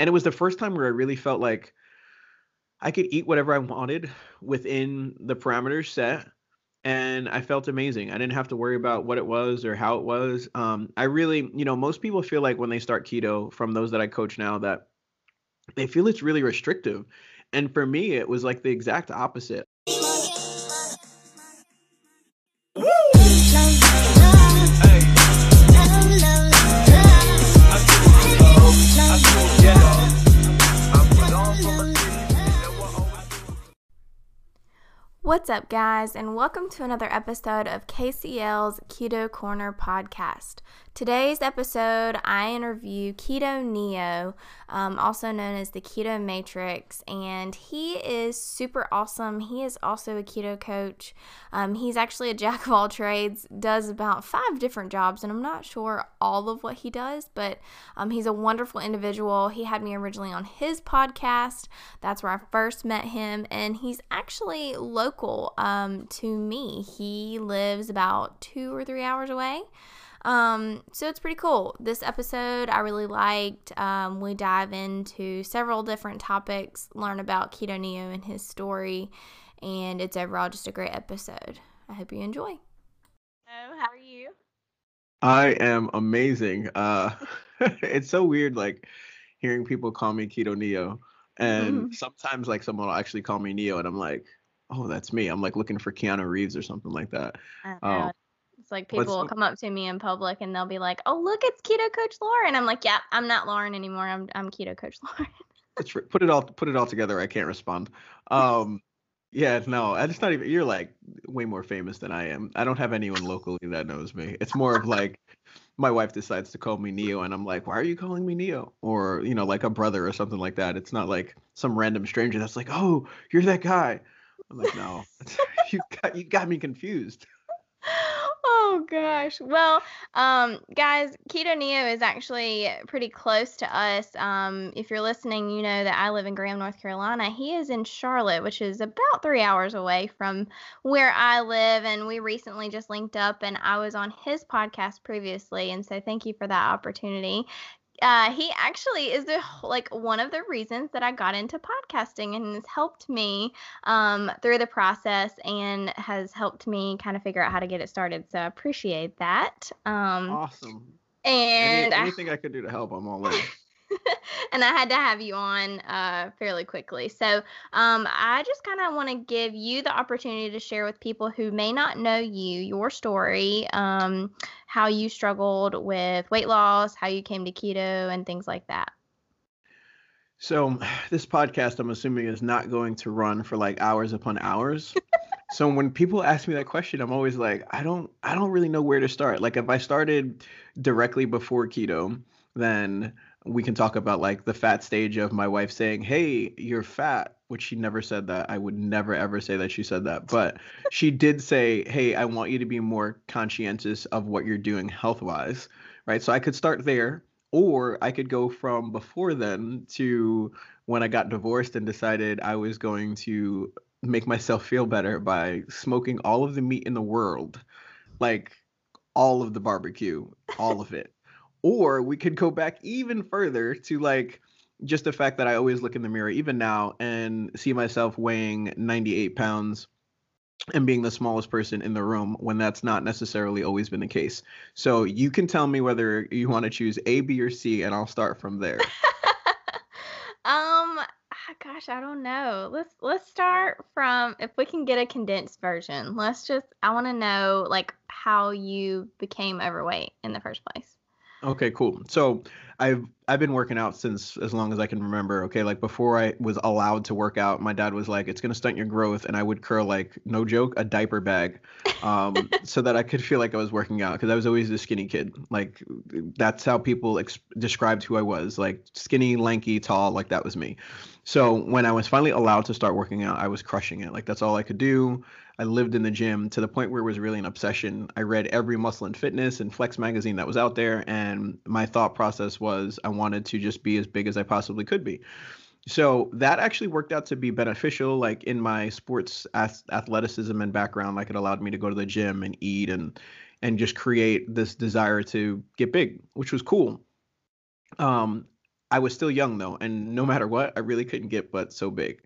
and it was the first time where I really felt like I could eat whatever I wanted within the parameters set and I felt amazing. I didn't have to worry about what it was or how it was. Um, I really, you know, most people feel like when they start keto, from those that I coach now, that they feel it's really restrictive. And for me, it was like the exact opposite. What's up, guys, and welcome to another episode of KCL's Keto Corner podcast. Today's episode, I interview Keto Neo, um, also known as the Keto Matrix, and he is super awesome. He is also a keto coach. Um, he's actually a jack of all trades, does about five different jobs, and I'm not sure all of what he does, but um, he's a wonderful individual. He had me originally on his podcast. That's where I first met him, and he's actually local um, to me. He lives about two or three hours away. Um, so it's pretty cool. This episode I really liked. Um, we dive into several different topics, learn about Keto Neo and his story, and it's overall just a great episode. I hope you enjoy. Oh, how are you? I am amazing. Uh, it's so weird, like hearing people call me Keto Neo, and mm-hmm. sometimes like someone will actually call me Neo, and I'm like, oh, that's me. I'm like looking for Keanu Reeves or something like that. Um, it's like people will come up to me in public and they'll be like, "Oh, look, it's Keto Coach Lauren." I'm like, "Yeah, I'm not Lauren anymore. I'm I'm Keto Coach Lauren." Let's put it all put it all together. I can't respond. Um, yeah, no, it's not even. You're like way more famous than I am. I don't have anyone locally that knows me. It's more of like my wife decides to call me Neo, and I'm like, "Why are you calling me Neo?" Or you know, like a brother or something like that. It's not like some random stranger that's like, "Oh, you're that guy." I'm like, "No, you got you got me confused." Oh gosh. Well, um, guys, Keto Neo is actually pretty close to us. Um, if you're listening, you know that I live in Graham, North Carolina. He is in Charlotte, which is about three hours away from where I live. And we recently just linked up, and I was on his podcast previously. And so, thank you for that opportunity uh, he actually is the like one of the reasons that I got into podcasting and has helped me um, through the process and has helped me kind of figure out how to get it started. So I appreciate that. Um, awesome. And Any, anything I, I could do to help, I'm all in. and I had to have you on uh, fairly quickly. So um, I just kind of want to give you the opportunity to share with people who may not know you your story, um, how you struggled with weight loss, how you came to keto, and things like that. So this podcast, I'm assuming, is not going to run for like hours upon hours. so when people ask me that question, I'm always like, I don't, I don't really know where to start. Like if I started directly before keto, then we can talk about like the fat stage of my wife saying, "Hey, you're fat," which she never said that. I would never ever say that she said that, but she did say, "Hey, I want you to be more conscientious of what you're doing health-wise." Right? So I could start there or I could go from before then to when I got divorced and decided I was going to make myself feel better by smoking all of the meat in the world. Like all of the barbecue, all of it or we could go back even further to like just the fact that I always look in the mirror, even now, and see myself weighing 98 pounds and being the smallest person in the room when that's not necessarily always been the case. So you can tell me whether you want to choose A, B, or C, and I'll start from there. um, ah, gosh, I don't know. Let's let's start from if we can get a condensed version. Let's just I want to know like how you became overweight in the first place. Okay, cool. So I've I've been working out since as long as I can remember. Okay, like before I was allowed to work out, my dad was like, "It's gonna stunt your growth," and I would curl like no joke a diaper bag, um, so that I could feel like I was working out because I was always a skinny kid. Like that's how people ex- described who I was, like skinny, lanky, tall. Like that was me. So when I was finally allowed to start working out, I was crushing it. Like that's all I could do. I lived in the gym to the point where it was really an obsession. I read every Muscle and Fitness and Flex magazine that was out there, and my thought process was I wanted to just be as big as I possibly could be. So that actually worked out to be beneficial. Like in my sports athleticism and background, like it allowed me to go to the gym and eat and and just create this desire to get big, which was cool. Um, I was still young though, and no matter what, I really couldn't get but so big.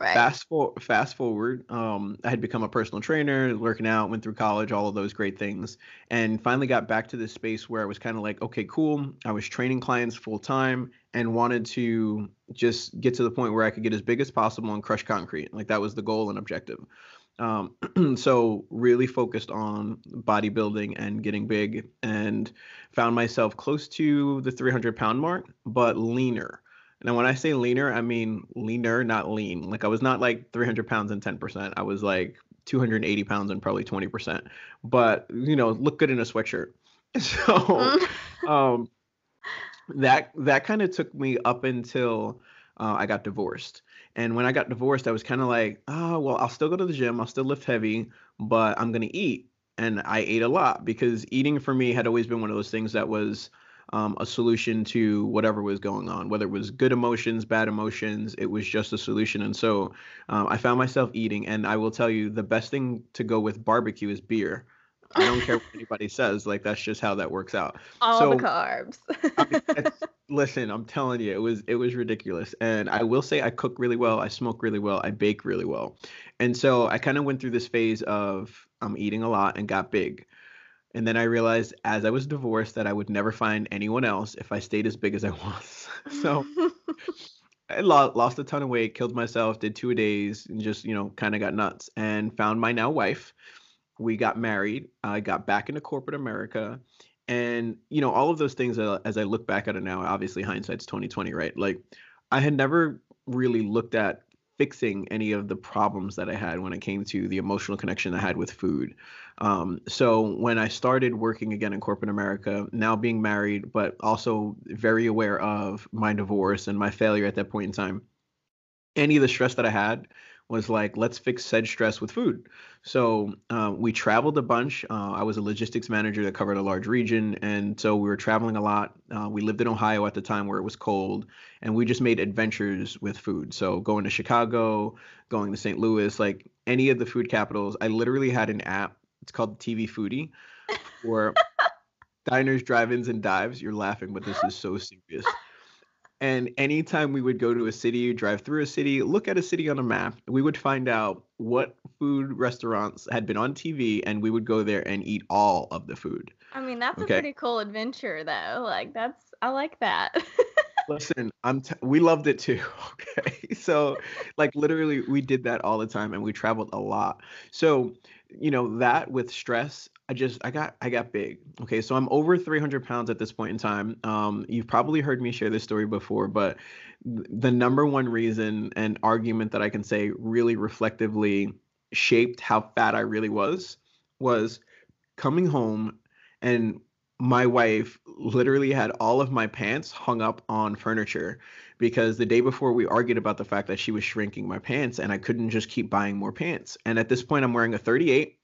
Right. Fast for fast forward, um, I had become a personal trainer, working out, went through college, all of those great things, and finally got back to this space where I was kind of like, okay, cool. I was training clients full time and wanted to just get to the point where I could get as big as possible and crush concrete. Like that was the goal and objective. Um, so really focused on bodybuilding and getting big, and found myself close to the 300 pound mark, but leaner. Now, when I say leaner, I mean leaner, not lean. Like I was not like 300 pounds and 10%. I was like 280 pounds and probably 20%. But you know, look good in a sweatshirt. So um, that that kind of took me up until uh, I got divorced. And when I got divorced, I was kind of like, oh well, I'll still go to the gym, I'll still lift heavy, but I'm gonna eat. And I ate a lot because eating for me had always been one of those things that was um, a solution to whatever was going on, whether it was good emotions, bad emotions, it was just a solution. And so um, I found myself eating, and I will tell you the best thing to go with barbecue is beer. I don't care what anybody says, like that's just how that works out. All so, the carbs. I mean, listen, I'm telling you, it was it was ridiculous. And I will say I cook really well, I smoke really well, I bake really well. And so I kind of went through this phase of I'm eating a lot and got big. And then I realized as I was divorced that I would never find anyone else if I stayed as big as I was. so I lo- lost a ton of weight, killed myself, did two a days, and just, you know, kind of got nuts and found my now wife. We got married. I got back into corporate America. And, you know, all of those things uh, as I look back at it now, obviously hindsight's 2020, right? Like I had never really looked at fixing any of the problems that I had when it came to the emotional connection I had with food. Um, so when I started working again in corporate America, now being married, but also very aware of my divorce and my failure at that point in time, any of the stress that I had was like, let's fix said stress with food. So uh, we traveled a bunch. Uh, I was a logistics manager that covered a large region. And so we were traveling a lot. Uh, we lived in Ohio at the time where it was cold. And we just made adventures with food. So going to Chicago, going to St. Louis, like any of the food capitals, I literally had an app. It's called TV Foodie for diners, drive ins, and dives. You're laughing, but this is so serious. And anytime we would go to a city, drive through a city, look at a city on a map, we would find out what food restaurants had been on TV and we would go there and eat all of the food. I mean, that's Okay. a pretty cool adventure, though. Like, that's, I like that. Listen, I'm t- we loved it too. Okay. So like literally we did that all the time and we traveled a lot. So, you know, that with stress, I just I got I got big. Okay. So I'm over 300 pounds at this point in time. Um, you've probably heard me share this story before, but th- the number one reason and argument that I can say really reflectively shaped how fat I really was was coming home and my wife literally had all of my pants hung up on furniture because the day before we argued about the fact that she was shrinking my pants and I couldn't just keep buying more pants. And at this point, I'm wearing a 38,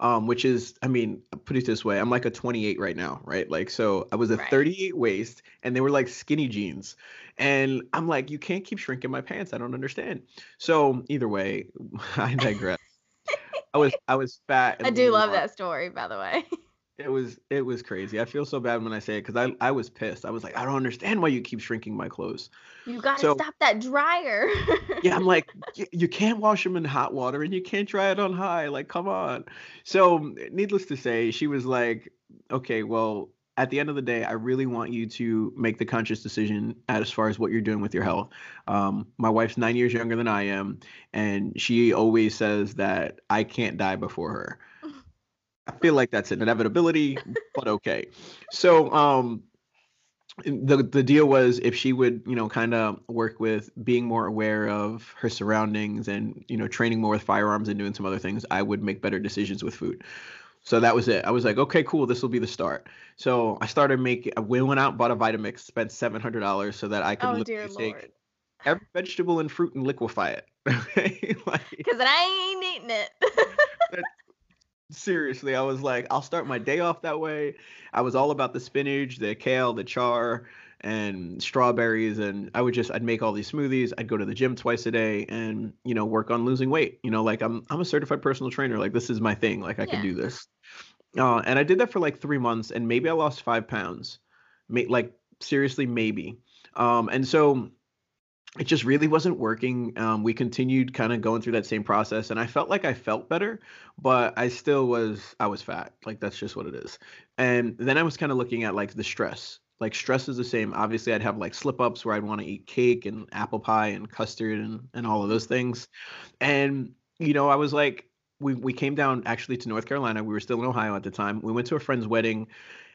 um, which is, I mean, put it this way, I'm like a 28 right now, right? Like, so I was a Right. 38 waist and they were like skinny jeans. And I'm like, you can't keep shrinking my pants. I don't understand. So either way, I digress. I was I was fat. I do love that story, by the way. it was it was crazy. I feel so bad when I say it because I I was pissed. I was like, I don't understand why you keep shrinking my clothes. You got to So- stop that dryer. Yeah, I'm like, you can't wash them in hot water and you can't dry it on high. Like, come on. So, needless to say, she was like, okay, well, at the end of the day, I really want you to make the conscious decision as far as what you're doing with your health. Um, my wife's nine years younger than I am, and she always says that I can't die before her. I feel like that's an inevitability, but okay. So, um, the the deal was if she would you know kind of work with being more aware of her surroundings and you know training more with firearms and doing some other things i would make better decisions with food so that was it i was like okay cool this will be the start so i started making we went out bought a vitamix spent $700 so that i could oh, literally take Lord. every vegetable and fruit and liquefy it okay like Because I ain't eating it. seriously i was like i'll start my day off that way. I was all about the spinach the kale the char and strawberries and i would just i'd make all these smoothies. I'd go to the gym twice a day and you know work on losing weight. You know like i'm i'm a certified personal trainer. Like this is my thing. Like i Yeah. can do this. Uh, and i did that for like three months and maybe i lost five pounds. May, like seriously maybe. Um, and so it just really wasn't working. Um, we continued kind of going through that same process, and I felt like I felt better, but I still was I was fat. Like that's just what it is. And then I was kind of looking at like the stress. Like stress is the same. Obviously, I'd have like slip ups where I'd want to eat cake and apple pie and custard and and all of those things. And you know, I was like, we we came down actually to North Carolina. We were still in Ohio at the time. We went to a friend's wedding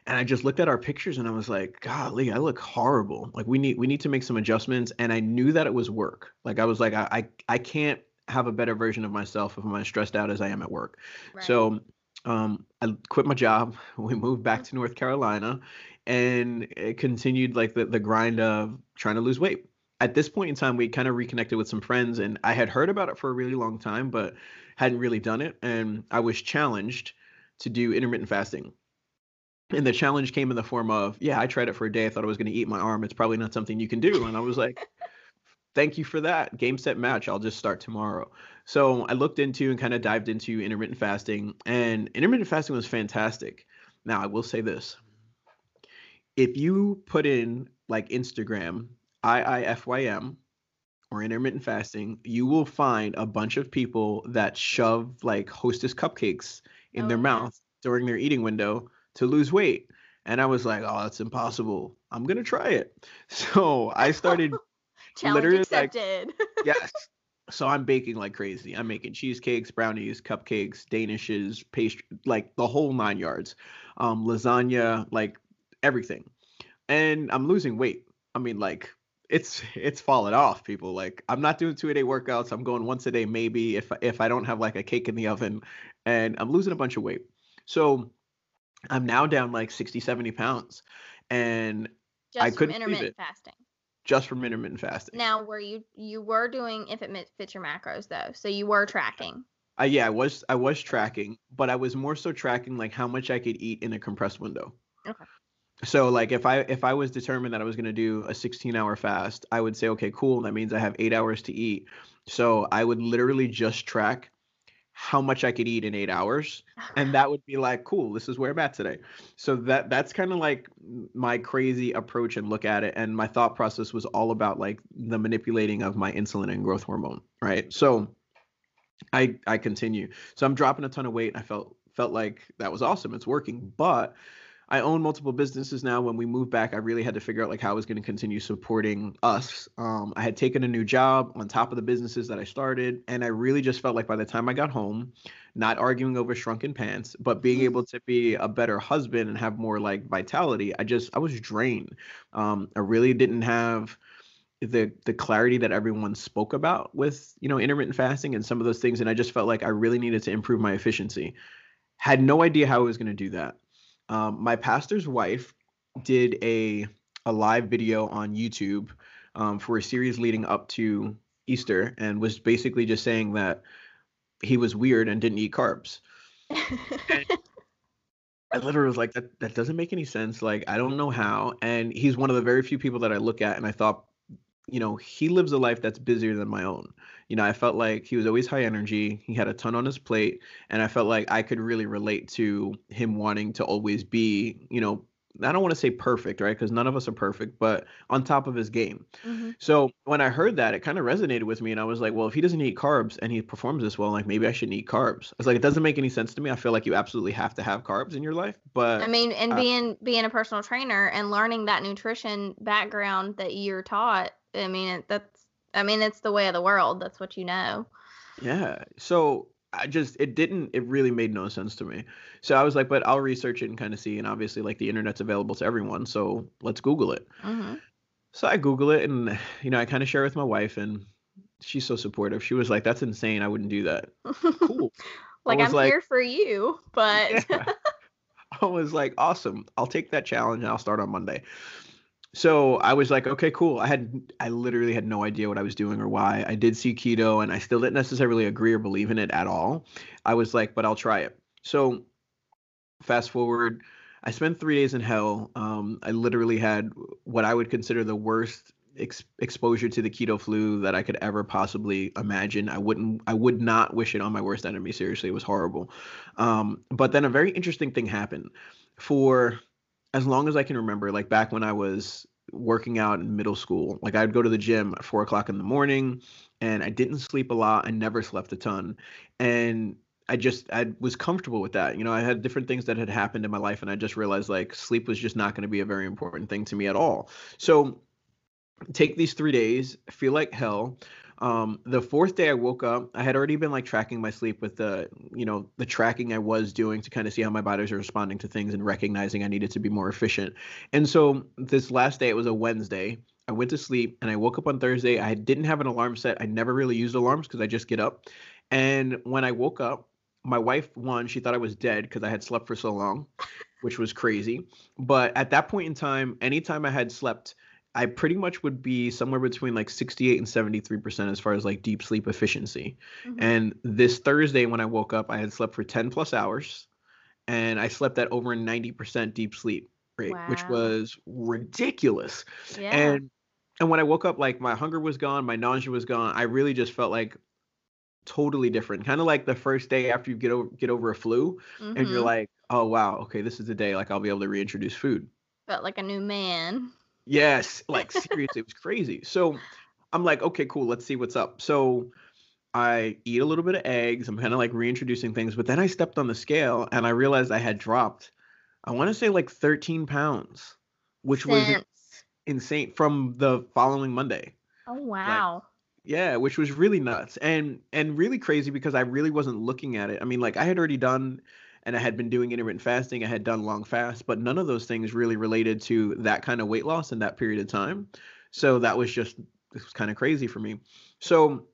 and I just looked at our pictures and I was like, golly, I look horrible. Like we need we need to make some adjustments. And I knew that it was work. Like I was like, I I, I can't have a better version of myself if I'm as stressed out as I am at work. Right. So um, I quit my job. We moved back to North Carolina and it continued like the, the grind of trying to lose weight. At this point in time, we kind of reconnected with some friends and I had heard about it for a really long time, but hadn't really done it. And I was challenged to do intermittent fasting and the challenge came in the form of, yeah, I tried it for a day. I thought I was going to eat my arm. It's probably not something you can do. And I was like, thank you for that. Game, set, match. I'll just start tomorrow. So I looked into and kind of dived into intermittent fasting, and intermittent fasting was fantastic. Now, I will say this if you put in like Instagram, IIFYM, or intermittent fasting, you will find a bunch of people that shove like hostess cupcakes in oh, their yeah. mouth during their eating window to lose weight. And I was like, oh, that's impossible. I'm going to try it. So I started literally accepted. Like, yes. So I'm baking like crazy. I'm making cheesecakes, brownies, cupcakes, danishes, pastry, like the whole nine yards. Um, lasagna, like everything. And I'm losing weight. I mean, like it's it's falling off people like i'm not doing two a day workouts i'm going once a day maybe if if i don't have like a cake in the oven and i'm losing a bunch of weight so I'm now down like 60, 70 pounds. And just I couldn't intermittent fasting. Just from intermittent fasting. Now, were you you were doing if it fits your macros though, so you were tracking. Uh, yeah, I was I was tracking, but I was more so tracking like how much I could eat in a compressed window. Okay. So like if I if I was determined that I was going to do a 16 hour fast, I would say okay, cool, that means I have 8 hours to eat. So I would literally just track how much I could eat in eight hours, and that would be like, cool, this is where I'm at today. So that that's kind of like my crazy approach and look at it. And my thought process was all about like the manipulating of my insulin and growth hormone, right? So I I continue. So I'm dropping a ton of weight. I felt felt like that was awesome. It's working, but I own multiple businesses now. When we moved back, I really had to figure out like how I was going to continue supporting us. Um, I had taken a new job on top of the businesses that I started, and I really just felt like by the time I got home, not arguing over shrunken pants, but being mm-hmm. able to be a better husband and have more like vitality, I just I was drained. Um, I really didn't have the the clarity that everyone spoke about with you know intermittent fasting and some of those things, and I just felt like I really needed to improve my efficiency. Had no idea how I was going to do that um, my pastor's wife did a a live video on YouTube um, for a series leading up to Easter, and was basically just saying that he was weird and didn't eat carbs. I literally was like, that that doesn't make any sense. Like, I don't know how. And he's one of the very few people that I look at, and I thought, you know, he lives a life that's busier than my own you know, I felt like he was always high energy. He had a ton on his plate, and I felt like I could really relate to him wanting to always be, you know, I don't want to say perfect, right? Because none of us are perfect, but on top of his game. Mm-hmm. So when I heard that, it kind of resonated with me, and I was like, well, if he doesn't eat carbs and he performs this well, like maybe I shouldn't eat carbs. I was like, it doesn't make any sense to me. I feel like you absolutely have to have carbs in your life, but I mean, and uh, being being a personal trainer and learning that nutrition background that you're taught, I mean, that's I mean, it's the way of the world. That's what you know. Yeah. So I just it didn't it really made no sense to me. So I was like, but I'll research it and kind of see. And obviously, like the internet's available to everyone, so let's Google it. Mm-hmm. So I Google it, and you know, I kind of share with my wife, and she's so supportive. She was like, "That's insane. I wouldn't do that." Cool. like I'm like, here for you, but. yeah. I was like, awesome. I'll take that challenge and I'll start on Monday so I was like, okay, cool. I had I literally had no idea what I was doing or why. I did see keto and I still didn't necessarily agree or believe in it at all. I was like, but I'll try it. So fast forward, I spent three days in hell. Um, I literally had what I would consider the worst ex- exposure to the keto flu that I could ever possibly imagine. I wouldn't, I would not wish it on my worst enemy. Seriously, it was horrible. Um, but then a very interesting thing happened. For as long as I can remember, like back when I was working out in middle school. Like I'd go to the gym at four o'clock in the morning, and I didn't sleep a lot. I never slept a ton, and I just I was comfortable with that. You know, I had different things that had happened in my life, and I just realized like sleep was just not going to be a very important thing to me at all. So take these three days, feel like hell. Um, the fourth day I woke up, I had already been like tracking my sleep with the, you know, the tracking I was doing to kind of see how my bodies are responding to things and recognizing I needed to be more efficient. And so this last day, it was a Wednesday. I went to sleep and I woke up on Thursday. I didn't have an alarm set. I never really used alarms because I just get up. And when I woke up, my wife, one, she thought I was dead because I had slept for so long, which was crazy. But at that point in time, anytime I had slept, I pretty much would be somewhere between like 68 and 73% as far as like deep sleep efficiency. Mm-hmm. And this Thursday, when I woke up, I had slept for 10 plus hours and I slept at over 90% deep sleep rate, wow. which was ridiculous. Yeah. And and when I woke up, like my hunger was gone, my nausea was gone. I really just felt like totally different. Kind of like the first day after you get over get over a flu, mm-hmm. and you're mm-hmm. like, oh wow, okay, this is the day like I'll be able to reintroduce food. Felt like a new man. Yes, like seriously, it was crazy. So I'm like, okay, cool, let's see what's up. So I eat a little bit of eggs. I'm kind of like reintroducing things, but then I stepped on the scale and I realized I had dropped, I want to say like 13 pounds, which Since. was insane from the following Monday. Oh wow. Like, yeah, which was really nuts and and really crazy because I really wasn't looking at it. I mean, like I had already done and I had been doing intermittent fasting. I had done long fasts, but none of those things really related to that kind of weight loss in that period of time. So that was just was kind of crazy for me. So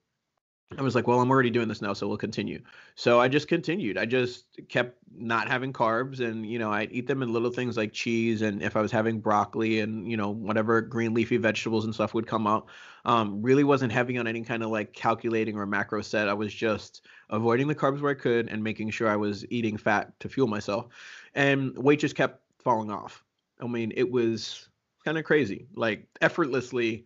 I was like, well, I'm already doing this now, so we'll continue. So I just continued. I just kept not having carbs, and you know, I'd eat them in little things like cheese, and if I was having broccoli and you know whatever green leafy vegetables and stuff would come out. Um, really wasn't heavy on any kind of like calculating or macro set. I was just avoiding the carbs where I could and making sure I was eating fat to fuel myself, and weight just kept falling off. I mean, it was kind of crazy. Like effortlessly,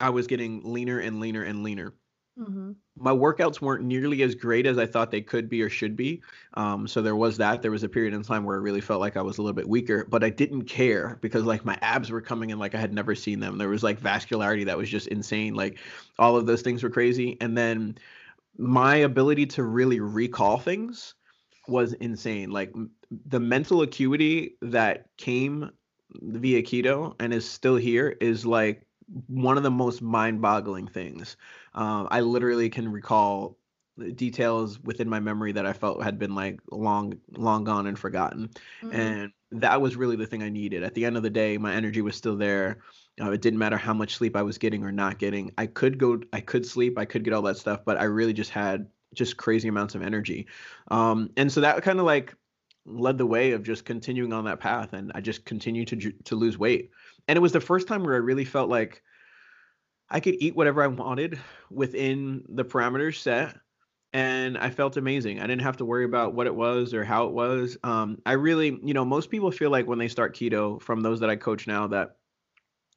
I was getting leaner and leaner and leaner Mm-hmm. My workouts weren't nearly as great as I thought they could be or should be. Um, so there was that. There was a period in time where I really felt like I was a little bit weaker, but I didn't care because like my abs were coming in like I had never seen them. There was like vascularity that was just insane. Like all of those things were crazy. And then my ability to really recall things was insane. Like the mental acuity that came via keto and is still here is like one of the most mind-boggling things. Um, I literally can recall details within my memory that I felt had been like long, long gone and forgotten, mm-hmm. and that was really the thing I needed. At the end of the day, my energy was still there. Uh, it didn't matter how much sleep I was getting or not getting. I could go, I could sleep, I could get all that stuff, but I really just had just crazy amounts of energy, um, and so that kind of like led the way of just continuing on that path, and I just continued to to lose weight and it was the first time where I really felt like I could eat whatever I wanted within the parameters set and I felt amazing. I didn't have to worry about what it was or how it was. Um, I really, you know, most people feel like when they start keto, from those that I coach now, that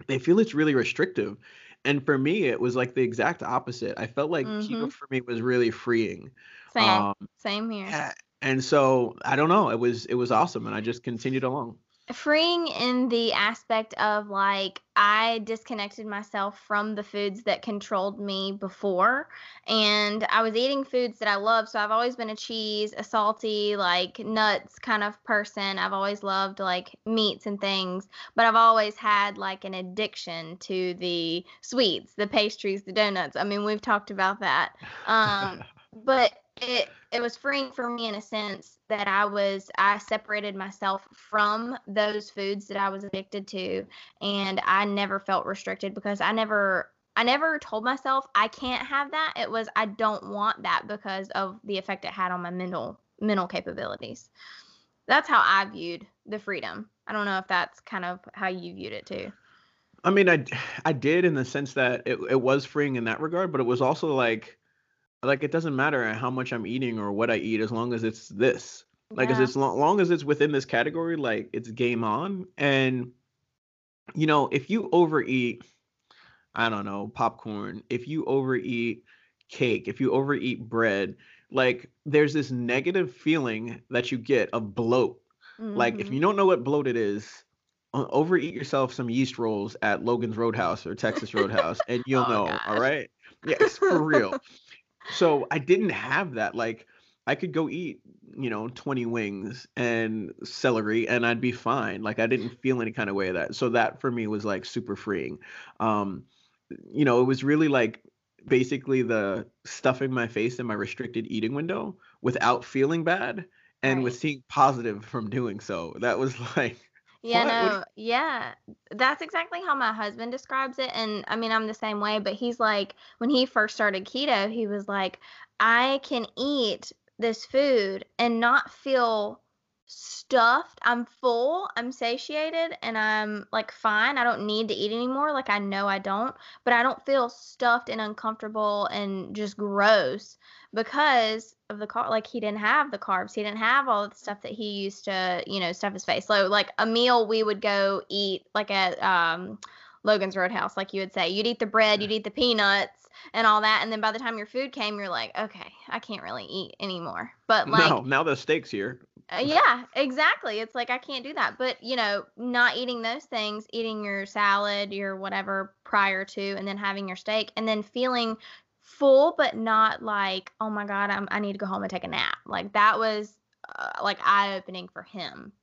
they feel it's really restrictive. And for me, it was like the exact opposite. I felt like mm-hmm. keto for me was really freeing. Same, um, same here. And so I don't know. It was it was awesome, and I just continued along freeing in the aspect of like I disconnected myself from the foods that controlled me before and I was eating foods that I love so I've always been a cheese, a salty, like nuts kind of person. I've always loved like meats and things, but I've always had like an addiction to the sweets, the pastries, the donuts. I mean, we've talked about that. Um but it it was freeing for me in a sense that I was I separated myself from those foods that I was addicted to and I never felt restricted because I never I never told myself I can't have that. It was I don't want that because of the effect it had on my mental mental capabilities. That's how I viewed the freedom. I don't know if that's kind of how you viewed it too. I mean, I I did in the sense that it it was freeing in that regard, but it was also like like it doesn't matter how much I'm eating or what I eat as long as it's this. Like yeah. as it's long, long as it's within this category, like it's game on. And you know, if you overeat, I don't know, popcorn, if you overeat cake, if you overeat bread, like there's this negative feeling that you get of bloat. Mm-hmm. Like if mm-hmm. you don't know what bloated is, overeat yourself some yeast rolls at Logan's Roadhouse or Texas Roadhouse, and you'll Oh, know. All right. Yes, for real. So I didn't have that. Like I could go eat, you know, 20 wings and celery and I'd be fine. Like I didn't feel any kind of way of that. So that for me was like super freeing. Um, you know, it was really like basically the stuffing my face in my restricted eating window without feeling bad and with seeing positive from doing so. That was like Yeah, what? What do yeah. That's exactly how my husband describes it. And I mean, I'm the same way, but he's like, when he first started keto, he was like, I can eat this food and not feel stuffed. I'm full, I'm satiated, and I'm like fine. I don't need to eat anymore. Like, I know I don't, but I don't feel stuffed and uncomfortable and just gross because of the car like he didn't have the carbs he didn't have all the stuff that he used to you know stuff his face so like a meal we would go eat like at um logan's roadhouse like you would say you'd eat the bread you'd eat the peanuts and all that and then by the time your food came you're like okay i can't really eat anymore but like no, now the steak's here. uh, yeah, exactly. It's like I can't do that. But, you know, not eating those things, eating your salad, your whatever prior to, and then having your steak, and then feeling full, but not like, oh my God, I'm, I need to go home and take a nap. Like that was uh, like eye opening for him.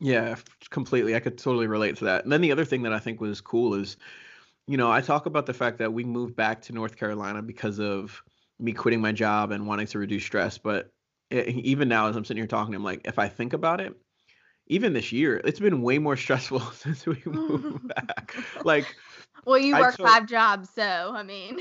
Yeah, completely. I could totally relate to that. And then the other thing that I think was cool is, you know, I talk about the fact that we moved back to North Carolina because of me quitting my job and wanting to reduce stress. But e- even now, as I'm sitting here talking, I'm like, if I think about it, even this year, it's been way more stressful since we moved back. Like, Well, you work five jobs, so I mean,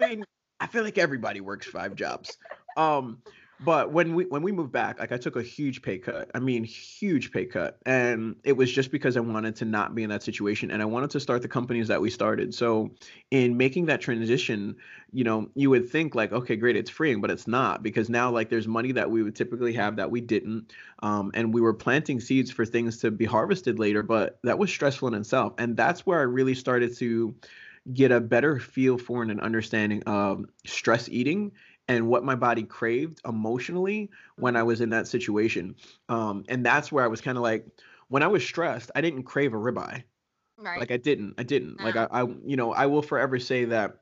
I mean, I feel like everybody works five jobs. Um, but when we when we moved back, like I took a huge pay cut. I mean, huge pay cut, and it was just because I wanted to not be in that situation, and I wanted to start the companies that we started. So, in making that transition, you know, you would think like, okay, great, it's freeing, but it's not because now like there's money that we would typically have that we didn't, um, and we were planting seeds for things to be harvested later. But that was stressful in itself, and that's where I really started to get a better feel for and an understanding of stress eating and what my body craved emotionally when I was in that situation. Um, and that's where I was kind of like, when I was stressed, I didn't crave a ribeye. right. Like I didn't, I didn't. Like I, I, you know, I will forever say that,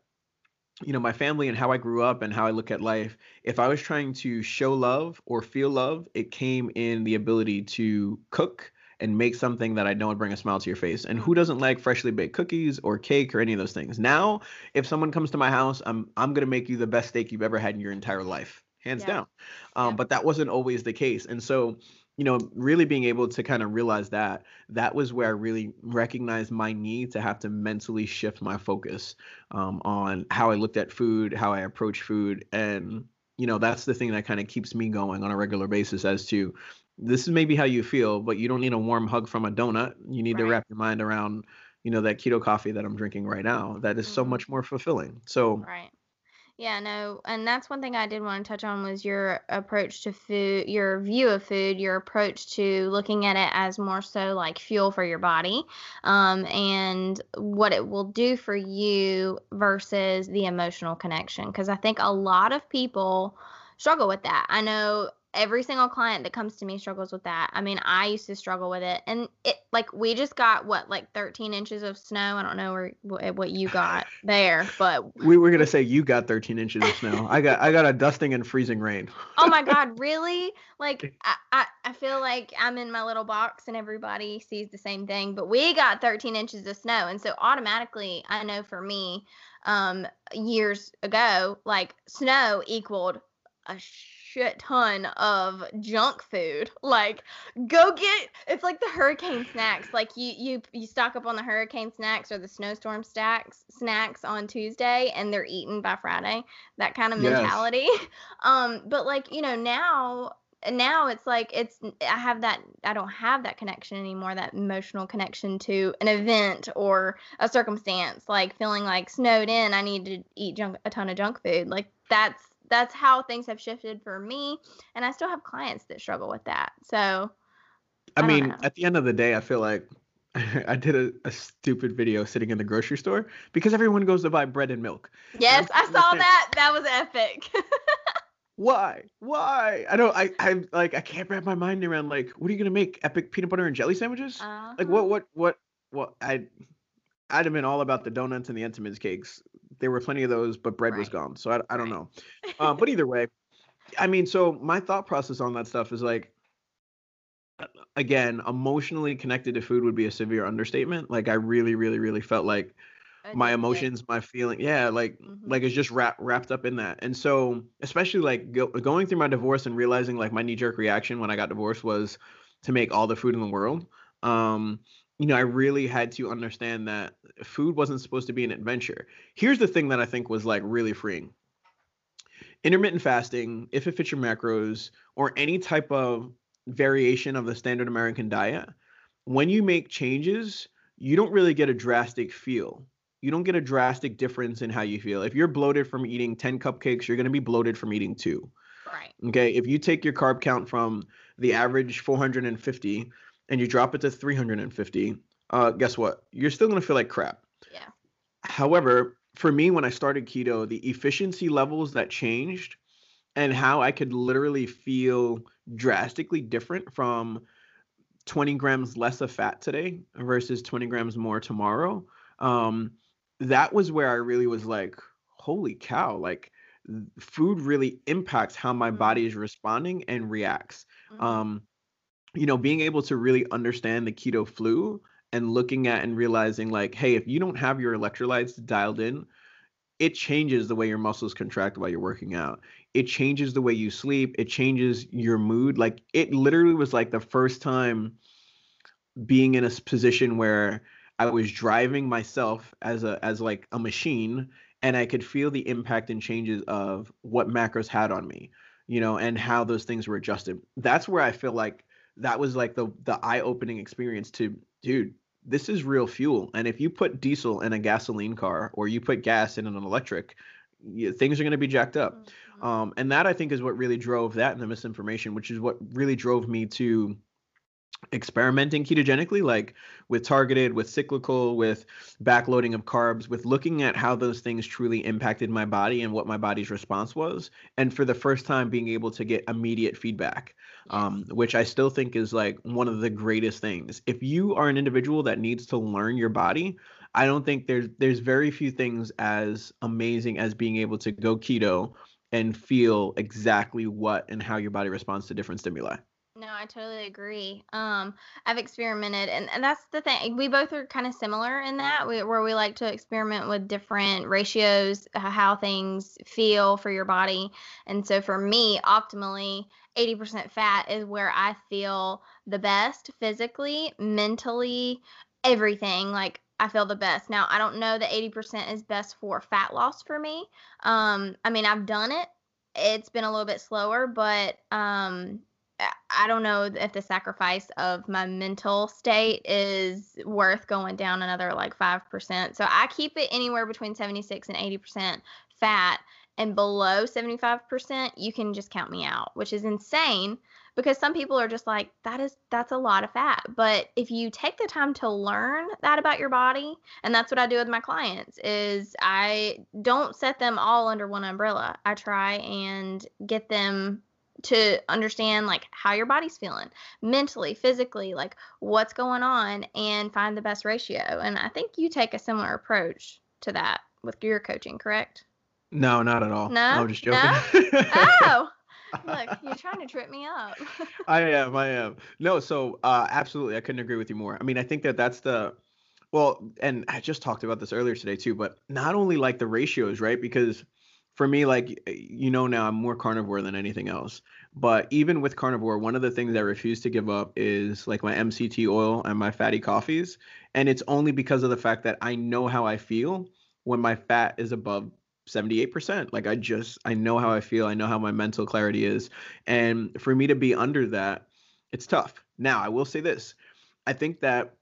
you know, my family and how I grew up and how I look at life. If I was trying to show love or feel love, it came in the ability to cook and make something that I know would bring a smile to your face. And who doesn't like freshly baked cookies or cake or any of those things? Now, if someone comes to my house, I'm I'm gonna make you the best steak you've ever had in your entire life, hands Yeah. down. Um, Yeah. But that wasn't always the case, and so you know, really being able to kind of realize that that was where I really recognized my need to have to mentally shift my focus um, on how I looked at food, how I approach food, and you know, that's the thing that kind of keeps me going on a regular basis as to this is maybe how you feel, but you don't need a warm hug from a donut. You need to wrap your mind around, you know, that keto coffee that I'm drinking right now. That is so Mhm. much more fulfilling. So Right. Yeah, no, and that's one thing I did want to touch on was your approach to food, your view of food, your approach to looking at it as more so like fuel for your body, um, and what it will do for you versus the emotional connection. Because I think a lot of people struggle with that. I know every single client that comes to me struggles with that. I mean, I used to struggle with it, and it like we just got what like 13 inches of snow. I don't know where what, what you got there, but we were gonna say you got 13 inches of snow. I got I got a dusting and freezing rain. oh my god really like I, I i feel like i'm in my little box and everybody sees the same thing but we got 13 inches of snow and so automatically i know for me um years ago like snow equaled a shit ton of junk food. Like go get it's like the hurricane snacks. Like you you you stock up on the hurricane snacks or the snowstorm stacks snacks on tuesday and they're eaten by friday. That kind of Yes. mentality. Um but like you know now now it's like it's i have that i don't have that connection anymore that emotional connection to an event or a circumstance like feeling like snowed in i need to eat junk a ton of junk food. Like that's that's how things have shifted for me and i still have clients that struggle with that so I, I mean, know. at the end of the day, I feel like I did a, a stupid video sitting in the grocery store because everyone goes to buy bread and milk. yes i saw understand. that that was epic why? Why? I don't. I. I'm like. I can't wrap my mind around like, what are you gonna make? Epic peanut butter and jelly sandwiches? Uh-huh. Like what? What? What? What? I. I'd have been all about the donuts and the Entenmann's cakes. There were plenty of those, but bread was gone. So I. I don't Right. know. Um, but either way, I mean, so my thought process on that stuff is like, uh, again, emotionally connected to food would be a severe understatement. Like I really, really, really felt like my emotions, my feeling, yeah, like Mhm. like it's just wrapped wrapped up in that. And so, especially like go, going through my divorce and realizing like my knee jerk reaction when I got divorced was to make all the food in the world. Um, you know, I really had to understand that food wasn't supposed to be an adventure. Here's the thing that I think was like really freeing. Intermittent fasting, if it fits your macros, or any type of variation of the standard American diet, when you make changes, you don't really get a drastic feel. You don't get a drastic difference in how you feel. If you're bloated from eating 10 cupcakes, you're going to be bloated from eating two. Right. Okay. If you take your carb count from the average 450 and you drop it to 350, uh, guess what? You're still going to feel like crap. Yeah. However, for me, when I started keto, the efficiency levels that changed and how I could literally feel drastically different from 20 grams less of fat today versus 20 grams more tomorrow. Um, that was where I really was like, holy cow, like food really impacts how my body is responding and reacts. Mhm. Um, you know, being able to really understand the keto flu and looking at and realizing like, hey, if you don't have your electrolytes dialed in, it changes the way your muscles contract while you're working out. It changes the way you sleep. It changes your mood. Like it literally was like the first time being in a position where I was driving myself as a as like a machine and I could feel the impact and changes of what macros had on me, you know, and how those things were adjusted. That's where I feel like that was like the the eye-opening experience to dude, this is real fuel. And if you put diesel in a gasoline car or you put gas in an electric, y- things are going to be jacked up. Mhm. Um, and that I think is what really drove that and the misinformation, which is what really drove me to experimenting ketogenically, like with targeted, with cyclical, with backloading of carbs, with looking at how those things truly impacted my body and what my body's response was. And for the first time, being able to get immediate feedback, um, which I still think is like one of the greatest things. If you are an individual that needs to learn your body, I don't think there's there's very few things as amazing as being able to go keto and feel exactly what and how your body responds to different stimuli. No, I totally agree. Um, I've experimented, and, and that's the thing. We both are kind of similar in that, we, where we like to experiment with different ratios, how things feel for your body. And so for me, optimally, 80% fat is where I feel the best physically, mentally, everything. Like I feel the best. Now, I don't know that 80% is best for fat loss for me. Um, I mean, I've done it. It's been a little bit slower, but um, I- don't know if the sacrifice of my mental state is worth going down another like 5%. So I keep it anywhere between 76 and 80% fat and below 75%, you can just count me out, which is insane because some people are just like that is that's a lot of fat. But if you take the time to learn that about your body, and that's what I do with my clients is I don't set them all under one umbrella. I try and get them to understand like how your body's feeling mentally physically like what's going on and find the best ratio and i think you take a similar approach to that with your coaching correct No, not at all. No? I'm just joking. oh look you're trying to trip me up I am. I am. No, so uh, absolutely, I couldn't agree with you more. I mean, I think that that's the well, and I just talked about this earlier today too. But not only like the ratios, right? Because for me, like eh, you know, now I'm more carnivore than anything else. But even with carnivore, one of the things I refuse to give up is like my MCT oil and my fatty coffees, and it's only because of the fact that I know how I feel when my fat is above 78%. Like I just I know how I feel. I know how my mental clarity is. And for me to be under that, it's tough. Now, I will say this. I think that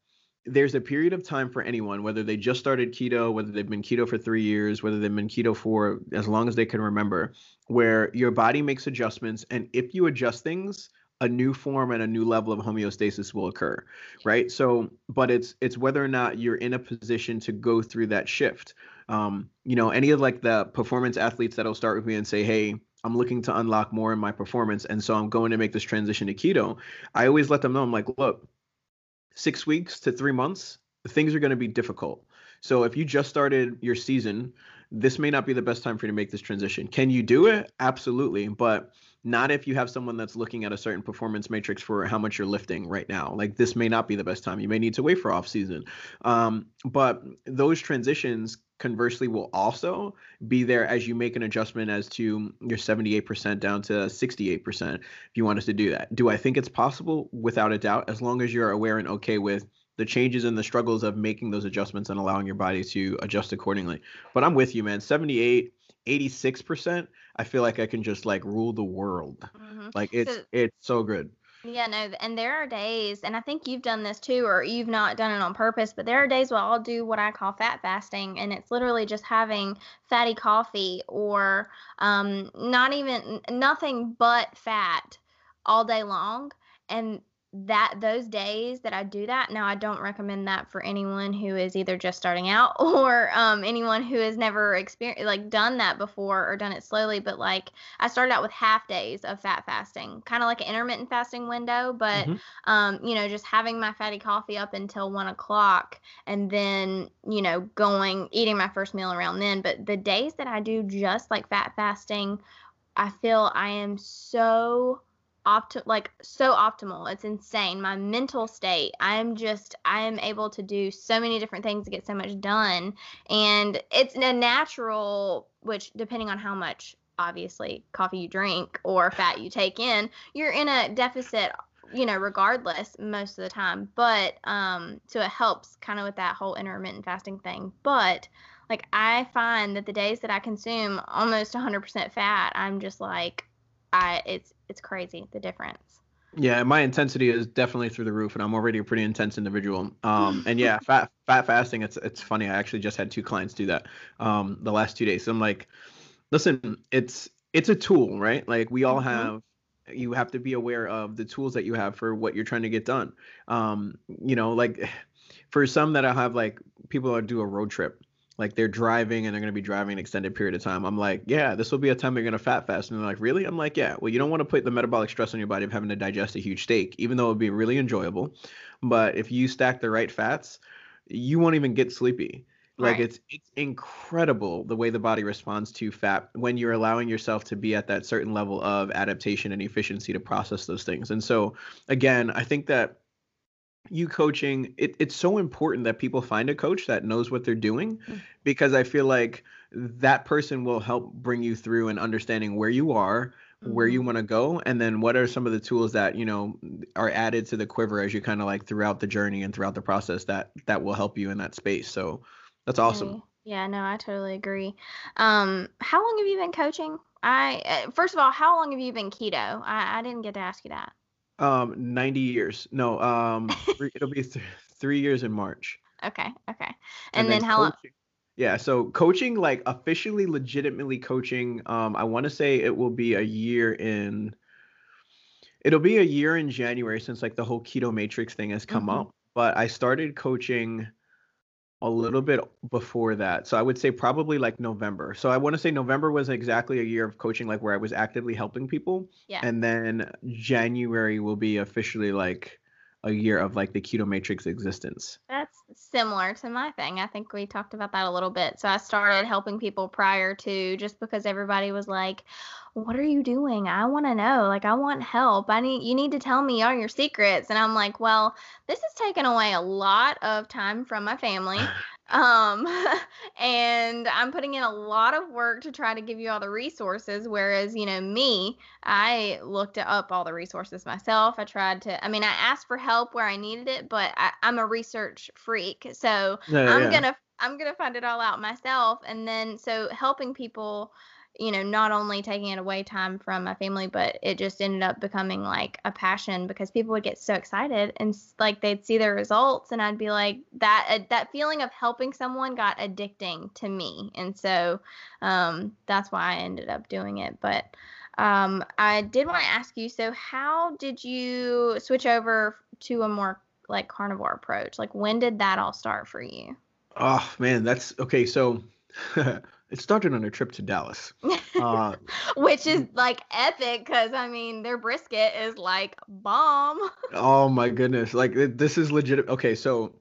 there's a period of time for anyone, whether they just started keto, whether they've been keto for three years, whether they've been keto for as long as they can remember, where your body makes adjustments. And if you adjust things, a new form and a new level of homeostasis will occur right so but it's it's whether or not you're in a position to go through that shift um you know any of like the performance athletes that'll start with me and say hey I'm looking to unlock more in my performance, and so I'm going to make this transition to keto. I always let them know I'm like, look, six weeks to three months, things are going to be difficult. So if you just started your season, this may not be the best time for you to make this transition. Can you do it? Absolutely, but not if you have someone that's looking at a certain performance matrix for how much you're lifting right now. Like this may not be the best time. You may need to wait for off season. Um, but those transitions conversely will also be there as you make an adjustment as to your 78% down to 68% if you want us to do that. Do I think it's possible? Without a doubt, as long as you're aware and okay with the changes and the struggles of making those adjustments and allowing your body to adjust accordingly. But I'm with you, man. 78, 86%, I feel like I can just like rule the world. Mm-hmm. Like it's so, it's so good. Yeah, no, and there are days, and I think you've done this too, or you've not done it on purpose, but there are days where I'll do what I call fat fasting, and it's literally just having fatty coffee or um, not even nothing but fat all day long. And that those days that I do that now I don't recommend that for anyone who is either just starting out or um, anyone who has never experienced like done that before or done it slowly but like I started out with half days of fat fasting kind of like an intermittent fasting window but mm-hmm. um, you know just having my fatty coffee up until one o'clock and then you know going eating my first meal around then but the days that I do just like fat fasting I feel I am so opt like so optimal. It's insane. My mental state. I'm just I am able to do so many different things to get so much done. And it's a natural which depending on how much obviously coffee you drink or fat you take in, you're in a deficit you know regardless most of the time but um so it helps kind of with that whole intermittent fasting thing but like i find that the days that i consume almost 100% fat i'm just like I it's it's crazy the difference. Yeah, my intensity is definitely through the roof, and I'm already a pretty intense individual. Um, and yeah, fat fat fasting. It's it's funny. I actually just had two clients do that um, the last two days. So I'm like, listen, it's it's a tool, right? Like we all mm-hmm. have. You have to be aware of the tools that you have for what you're trying to get done. Um, you know, like for some that I have, like people that do a road trip like they're driving and they're going to be driving an extended period of time. I'm like, yeah, this will be a time you're going to fat fast. And they're like, really? I'm like, yeah. Well, you don't want to put the metabolic stress on your body of having to digest a huge steak, even though it would be really enjoyable. But if you stack the right fats, you won't even get sleepy. Like right. it's it's incredible the way the body responds to fat when you're allowing yourself to be at that certain level of adaptation and efficiency to process those things. And so again, I think that you coaching it, it's so important that people find a coach that knows what they're doing mm. because i feel like that person will help bring you through and understanding where you are mm-hmm. where you mm-hmm. want to go and then what are some of the tools that you know are added to the quiver as you kind of like throughout the journey and throughout the process that that will help you in that space so that's awesome yeah no i totally agree um how long have you been coaching i uh, first of all how long have you been keto i, I didn't get to ask you that um, 90 years. No, um, three, it'll be th- three years in March. Okay, okay. And, and then, then, how long? Yeah, so coaching, like officially, legitimately coaching, um, I want to say it will be a year in. It'll be a year in January since like the whole keto matrix thing has come mm-hmm. up. But I started coaching a little bit before that. So I would say probably like November. So I want to say November was exactly a year of coaching, like where I was actively helping people. Yeah. And then January will be officially like a year of like the keto matrix existence. That's similar to my thing. I think we talked about that a little bit. So I started helping people prior to just because everybody was like, "What are you doing? I want to know. Like I want help. I need you need to tell me all your secrets." And I'm like, "Well, this has taken away a lot of time from my family. Um, and I'm putting in a lot of work to try to give you all the resources. Whereas, you know, me, I looked up all the resources myself. I tried to, I mean, I asked for help where I needed it, but I, am a research freak. So yeah, I'm yeah. going to, I'm going to find it all out myself. And then, so helping people you know, not only taking it away time from my family, but it just ended up becoming like a passion because people would get so excited and like they'd see their results, and I'd be like that. Uh, that feeling of helping someone got addicting to me, and so um, that's why I ended up doing it. But um, I did want to ask you, so how did you switch over to a more like carnivore approach? Like when did that all start for you? Oh man, that's okay. So It started on a trip to Dallas. Uh, Which is like epic because I mean their brisket is like bomb. oh my goodness! Like th- this is legit. Okay, so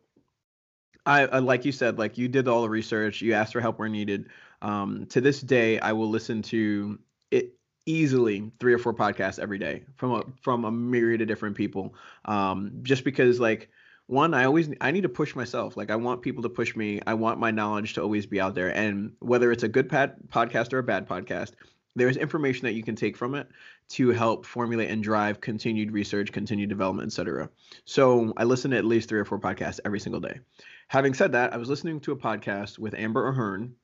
I, I like you said, like you did all the research. You asked for help where needed. Um, to this day, I will listen to it easily three or four podcasts every day from a from a myriad of different people. Um, just because like one, I always I need to push myself. Like I want people to push me. I want my knowledge to always be out there. And whether it's a good pad, podcast or a bad podcast, there's information that you can take from it to help formulate and drive continued research, continued development, etc. So I listen to at least three or four podcasts every single day. Having said that, I was listening to a podcast with Amber O'Hearn,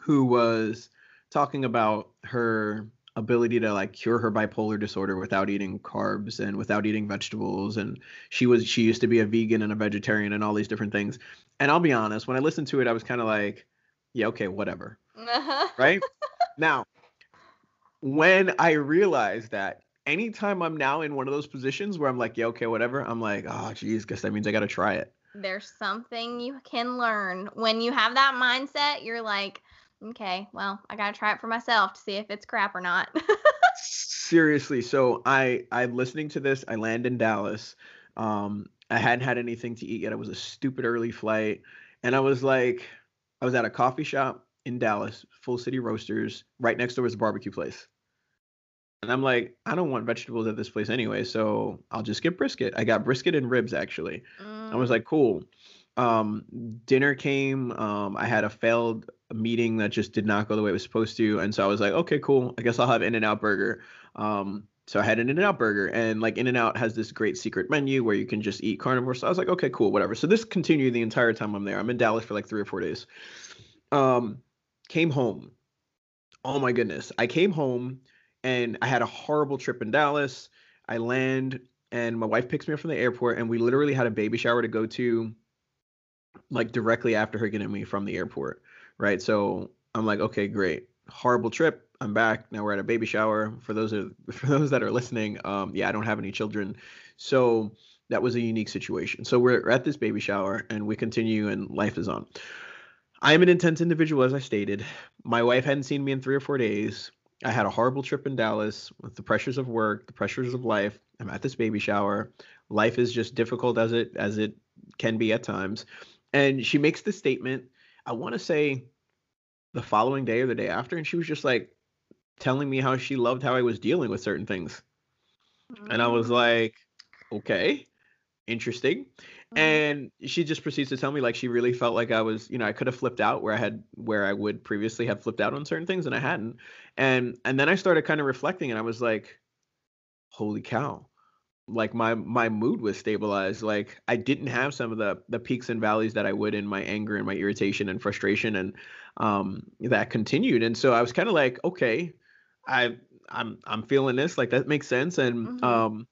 who was talking about her ability to like cure her bipolar disorder without eating carbs and without eating vegetables and she was she used to be a vegan and a vegetarian and all these different things and i'll be honest when i listened to it i was kind of like yeah okay whatever Uh-huh. right now when i realized that anytime i'm now in one of those positions where i'm like yeah okay whatever i'm like oh geez guess that means i gotta try it There's something you can learn when you have that mindset. You're like, okay, well, I gotta try it for myself to see if it's crap or not. seriously so i i'm listening to this i land in dallas um i hadn't had anything to eat yet it was a stupid early flight and i was like i was at a coffee shop in dallas full city roasters right next door was a barbecue place and i'm like i don't want vegetables at this place anyway so i'll just get brisket i got brisket and ribs actually I was Mm, like, cool. Um, dinner came. Um, I had a failed meeting that just did not go the way it was supposed to, and so I was like, okay, cool. I guess I'll have In and Out Burger. Um, so I had an In and Out Burger, and like In and Out has this great secret menu where you can just eat carnivore. So I was like, okay, cool, whatever. So this continued the entire time I'm there. I'm in Dallas for like three or four days. Um, came home. Oh my goodness, I came home and I had a horrible trip in Dallas. I land and my wife picks me up from the airport and we literally had a baby shower to go to like directly after her getting me from the airport right? So i'm like okay great. Horrible trip. I'm back. Now we're at a baby shower. For those of for those that are listening um yeah i don't have any children. So that was a unique situation. So we're at this baby shower and we continue and life is on. I am an intense individual as i stated. My wife hadn't seen me in three or four days. I had a horrible trip in dallas with the pressures of work the pressures of life. I'm at this baby shower. Life is just difficult as it as it can be at times. And she makes this statement i want to say the following day or the day after and she was just like telling me how she loved how i was dealing with certain things. And i was mm, like okay interesting. Mm. and she just proceeds to tell me like she really felt like i was you know i could have flipped out where i had where i would previously have flipped out on certain things and i hadn't. And and then i started kind of reflecting and i was like holy cow like my my mood was stabilized. Like i didn't have some of the the peaks and valleys that i would in my anger and my irritation and frustration and um that continued. And so i was kind of like okay i i'm i'm feeling this like that makes sense. And Mhm. um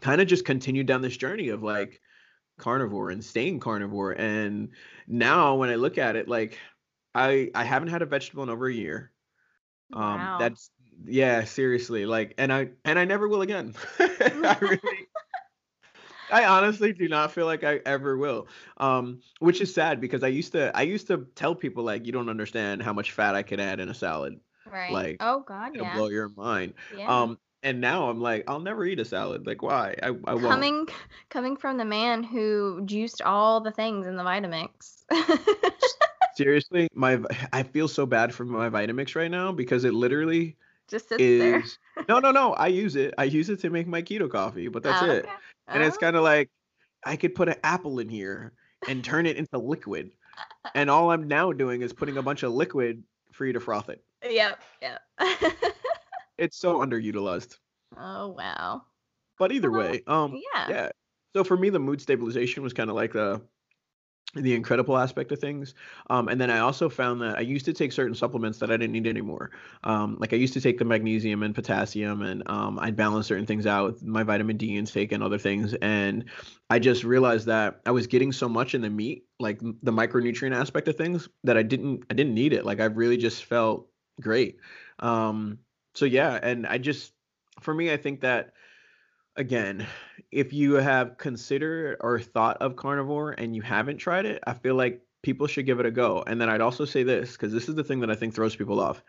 kind of just continued down this journey of like carnivore and staying carnivore. And now when i look at it like i i haven't had a vegetable in over a year. Um Wow. that's yeah seriously like and i and i never will again i really i honestly do not feel like i ever will um which is sad because i used to i used to tell people like you don't understand how much fat i could add in a salad Right. like oh God, it'll yeah. blow your mind Yeah. um and now i'm like i'll never eat a salad like why i, I won't coming coming from the man who juiced all the things in the Vitamix. seriously my I feel so bad for my vitamix right now because it literally Just sits there. is no no no i use it i use it to make my keto coffee but that's Oh, it okay. and it's Oh, kind of like i could put an apple in here and turn it into liquid and all i'm now doing is putting a bunch of liquid for you to froth it Yep. Yep. it's so underutilized oh wow. but either way um Yeah. yeah so for me the mood stabilization was kind of like the the incredible aspect of things. Um, and then i also found that i used to take certain supplements that i didn't need anymore. Um, like i used to take the magnesium and potassium and um, i'd balance certain things out with my vitamin d intake and other things. And i just realized that i was getting so much in the meat like the micronutrient aspect of things that i didn't i didn't need it. Like i really just felt great. Um, so yeah and i just for me i think that again, if you have considered or thought of carnivore and you haven't tried it, I feel like people should give it a go. And then I'd also say this because this is the thing that I think throws people off.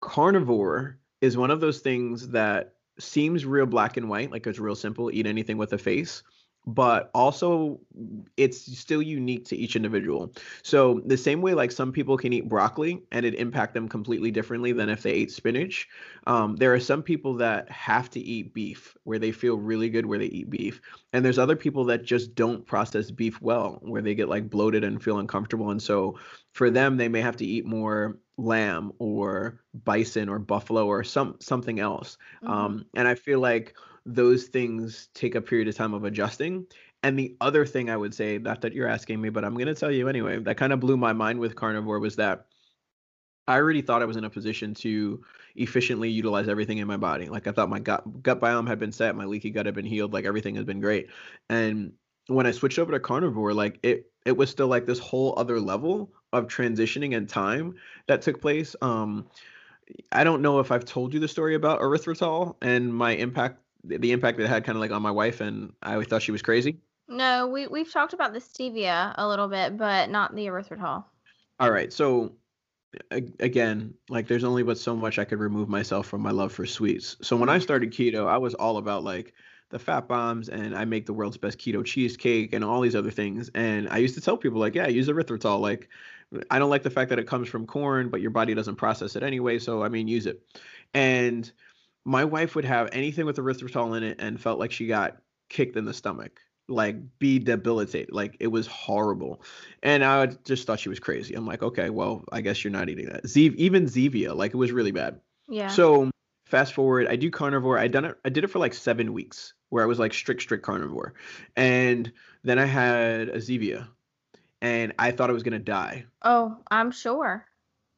Carnivore is one of those things that seems real black and white, like it's real simple, eat anything with a face but also it's still unique to each individual. So the same way like some people can eat broccoli and it impact them completely differently than if they ate spinach. Um, there are some people that have to eat beef where they feel really good where they eat beef, and there's other people that just don't process beef well where they get like bloated and feel uncomfortable, and so for them they may have to eat more lamb or bison or buffalo or some something else. Mm-hmm. Um, and I feel like those things take a period of time of adjusting. And the other thing I would say, not that you're asking me, but I'm going to tell you anyway, that kind of blew my mind with carnivore was that I already thought I was in a position to efficiently utilize everything in my body. Like I thought my gut gut biome had been set, my leaky gut had been healed, like everything has been great. And when I switched over to carnivore, like it it was still like this whole other level of transitioning and time that took place. Um I don't know if I've told you the story about erythritol and my impact the impact that it had kind of like on my wife, and I always thought she was crazy. No, we we've talked about the stevia a little bit, but not the erythritol. All right, so again, like there's only but so much I could remove myself from my love for sweets. So when I mm-hmm. started keto, I was all about like the fat bombs and I make the world's best keto cheesecake and all these other things. And I used to tell people like, yeah, use erythritol. Like I don't like the fact that it comes from corn, but your body doesn't process it anyway. So I mean, use it. And my wife would have anything with erythritol in it and felt like she got kicked in the stomach like be debilitated like it was horrible. And i just thought she was crazy. I'm like okay well i guess you're not eating that. Zev- even zevia like it was really bad. Yeah. So fast forward i do carnivore. I done it i did it for like seven weeks where i was like strict strict carnivore. And then i had a zevia and i thought i was going to die. Oh i'm sure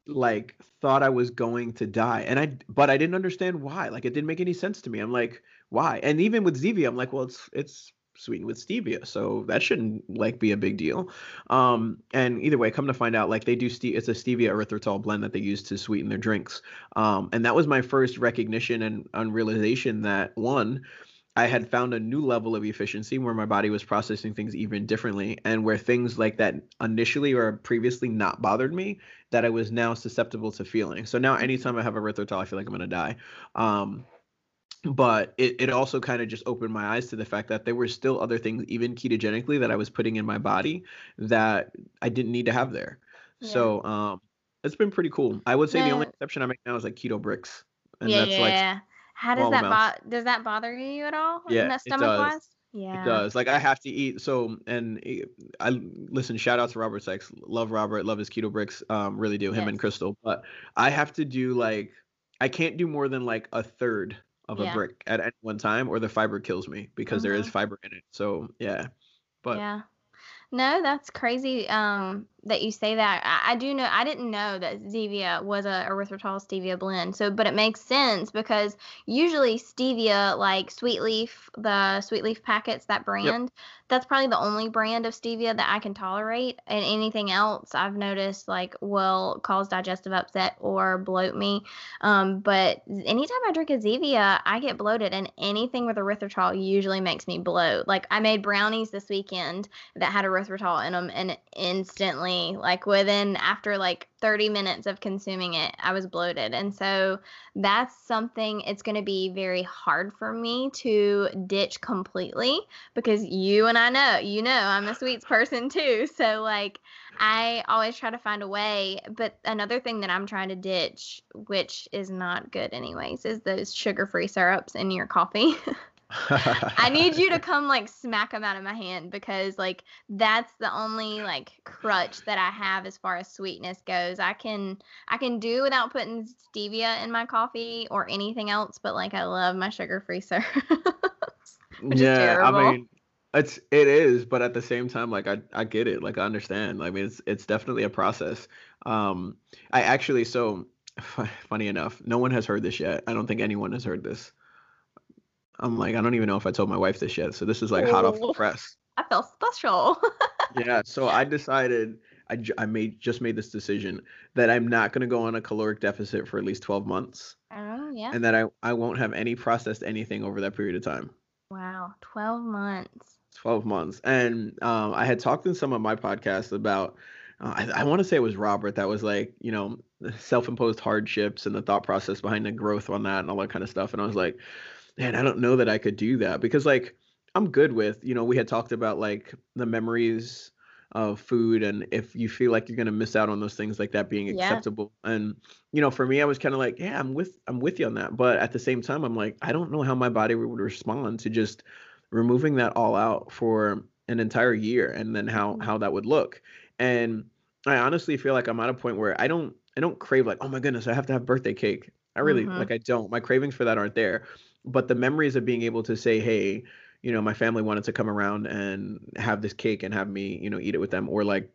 like thought I was going to die. And I but I didn't understand why. Like it didn't make any sense to me. I'm like, why? And even with Zevia, I'm like, well, it's it's sweetened with stevia, so that shouldn't like be a big deal. Um, and either way, come to find out, like they do, ste- it's a stevia erythritol blend that they use to sweeten their drinks. Um, and that was my first recognition and, and realization that one, I had found a new level of efficiency where my body was processing things even differently, and where things like that initially or previously not bothered me, that I was now susceptible to feeling. So now, anytime I have a erythritol, I feel like I'm gonna die. Um, but it, it also kind of just opened my eyes to the fact that there were still other things, even ketogenically, that I was putting in my body that I didn't need to have there. Yeah. So um, it's been pretty cool. I would say the only exception I make now is like keto bricks. and yeah, that's yeah, like yeah. How does that bo- does that bother you at all? Yeah, it does. wise? Yeah. It does. Like I have to eat. So and I listen. Shout out to Robert Sikes. Love Robert. Love his keto bricks. Um, really do. Him yes. and Crystal. But I have to do like I can't do more than like a third of yeah. a brick at any one time, or the fiber kills me because mm-hmm. there is mm-hmm. fiber in it. So yeah. But yeah. No, that's crazy. Um, that you say that. I, I, do know. I didn't know that Zevia was a erythritol stevia blend. So, but it makes sense because usually stevia, like Sweet Leaf, the Sweet Leaf packets, that brand, yep. that's probably the only brand of stevia that I can tolerate. And anything else, I've noticed like will cause digestive upset or bloat me. Um, but anytime I drink a Zevia, I get bloated, and anything with erythritol usually makes me bloat. Like I made brownies this weekend that had erythritol in them, and instantly like within after like 30 minutes of consuming it, I was bloated. And so that's something it's going to be very hard for me to ditch completely because you and I know, you know, I'm a sweets person too. So like I always try to find a way, but another thing that I'm trying to ditch, which is not good anyways, is those sugar-free syrups in your coffee. I need you to come like smack them out of my hand because like that's the only like crutch that I have as far as sweetness goes. I can I can do without putting stevia in my coffee or anything else, but like I love my sugar-free syrup. yeah, I mean it's it is, but at the same time like I I get it. Like I understand. I mean it's it's definitely a process. Um I actually so funny enough, no one has heard this yet. I don't think anyone has heard this. I'm like, I don't even know if I told my wife this yet. So this is like hot off the press. I felt special. yeah. So I decided I, I made just made this decision that I'm not going to go on a caloric deficit for at least 12 months. Oh, yeah. And that I, I won't have any processed anything over that period of time. Wow. 12 months. 12 months. And um, I had talked in some of my podcasts about, uh, I, I want to say it was Robert that was like, you know, self imposed hardships and the thought process behind the growth on that and all that kind of stuff. And I was like, man, I don't know that I could do that because, like, I'm good with, you know, we had talked about like the memories of food and if you feel like you're going to miss out on those things like that being Yeah. acceptable and you know for me i was kind of like yeah i'm with i'm with you on that but at the same time i'm like i don't know how my body would respond to just removing that all out for an entire year and then how Mhm. how that would look and i honestly feel like i'm at a point where i don't i don't crave like oh my goodness i have to have birthday cake i really Mhm. like i don't my cravings for that aren't there but the memories of being able to say hey you know my family wanted to come around and have this cake and have me you know eat it with them or like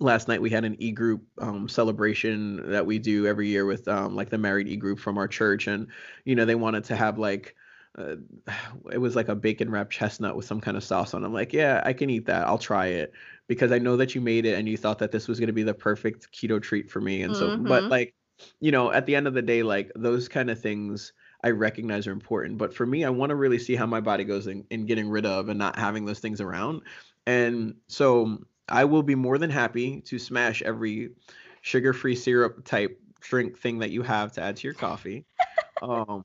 last night we had an e-group um, celebration that we do every year with um, like the married e-group from our church and you know they wanted to have like uh, it was like a bacon wrapped chestnut with some kind of sauce on. it. I'm like, yeah, I can eat that. I'll try it because I know that you made it and you thought that this was going to be the perfect keto treat for me. And so, but Mhm. like, you know, at the end of the day, like those kind of things I recognize are important. But for me, I want to really see how my body goes in, in getting rid of and not having those things around. And so I will be more than happy to smash every sugar-free syrup type drink thing that you have to add to your coffee. Um,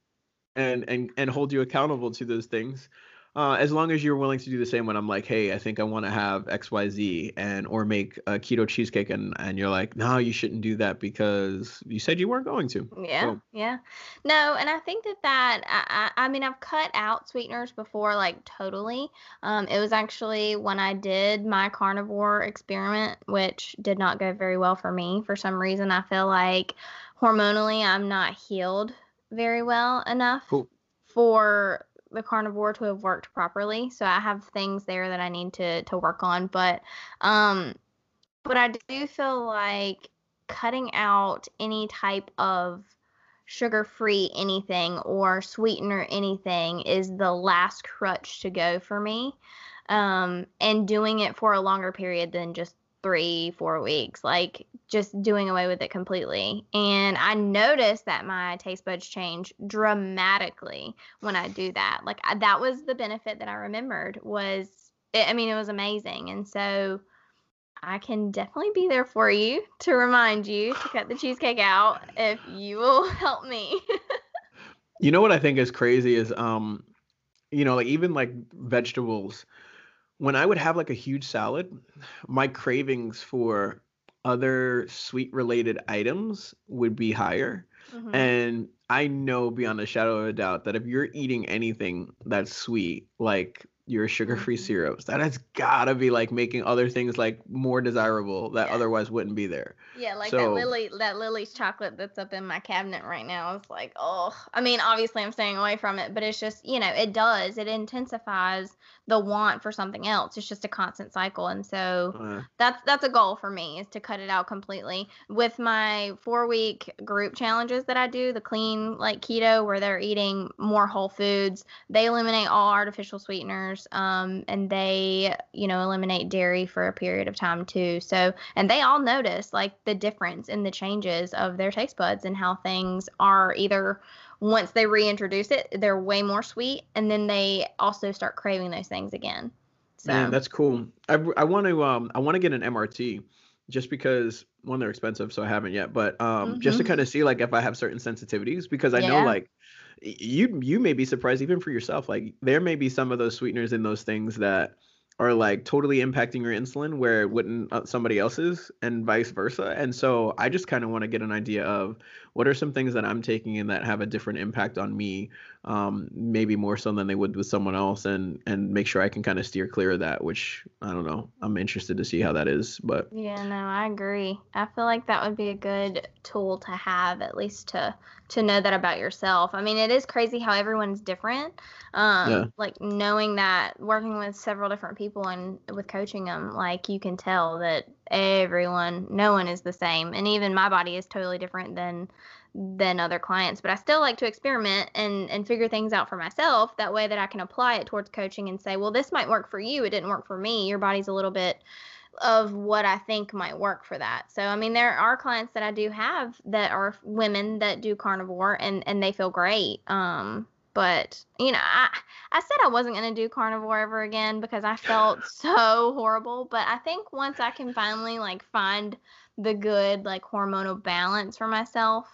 and and and hold you accountable to those things. Uh, as long as you're willing to do the same when I'm like, hey, I think I want to have XYZ and or make a keto cheesecake and and you're like, no, you shouldn't do that because you said you weren't going to. Yeah, So yeah. No, and I think that that I, I mean I've cut out sweeteners before like totally. Um it was actually when I did my carnivore experiment which did not go very well for me for some reason I feel like hormonally I'm not healed very well enough cool. for the carnivore to have worked properly. So I have things there that I need to to work on, but um but I do feel like cutting out any type of sugar free anything or sweetener anything is the last crutch to go for me. Um, and doing it for a longer period than just three, four weeks, like just doing away with it completely. And I noticed that my taste buds change dramatically when I do that. Like I, that was the benefit that I remembered was, I mean, it was amazing. And so, I can definitely be there for you to remind you to cut the cheesecake out if you will help me. You know what I think is crazy is um, you know, like even like vegetables, when I would have like a huge salad, my cravings for other sweet related items would be higher. Mhm. And I know beyond a shadow of a doubt that if you're eating anything that's sweet, like your sugar-free syrups, that has gotta be like making other things like more desirable that Yeah. otherwise wouldn't be there. Yeah, like that Lily, that Lily's chocolate that's up in my cabinet right now is like, oh, I mean, obviously I'm staying away from it, but it's just, you know, it does, it intensifies the want for something else. It's just a constant cycle, and so uh, that's that's a goal for me is to cut it out completely with my four week group challenges that i do the clean like keto where they're eating more whole foods they eliminate all artificial sweeteners um, and they you know eliminate dairy for a period of time too so and they all notice like the difference in the changes of their taste buds and how things are either once they reintroduce it they're way more sweet and then they also start craving those things again so man, that's cool. I I want to um I want to get an MRT just because one they're expensive, so I haven't yet. But um just to hmm kind of see like if I have certain sensitivities because I know like you you may be surprised even for yourself. Like there may be some of those sweeteners in those things that are like totally impacting your insulin where it wouldn't uh, somebody else's and vice versa. And so I just kind of want to get an idea of what are some things that I'm taking in that have a different impact on me um, maybe more so than they would with someone else, and and make sure I can kind of steer clear of that. Which I don't know. I'm interested to see how that is, but Yeah, no, I agree. I feel like that would be a good tool to have, at least to to know that about yourself. I mean, it is crazy how everyone's different. yeah, Um, like knowing that working with several different people and with coaching them, like you can tell that everyone, no one is the same, and even my body is totally different than than other clients. But I still like to experiment and and figure things out for myself. That way, that I can apply it towards coaching and say, well, this might work for you. It didn't work for me. Your body's a little bit of what I think might work for that. So I mean there are clients that I do have that are women that do carnivore and and they feel great. Um but you know, I I said I wasn't gonna do carnivore ever again because I felt so horrible. But I think once I can finally like find the good like hormonal balance for myself,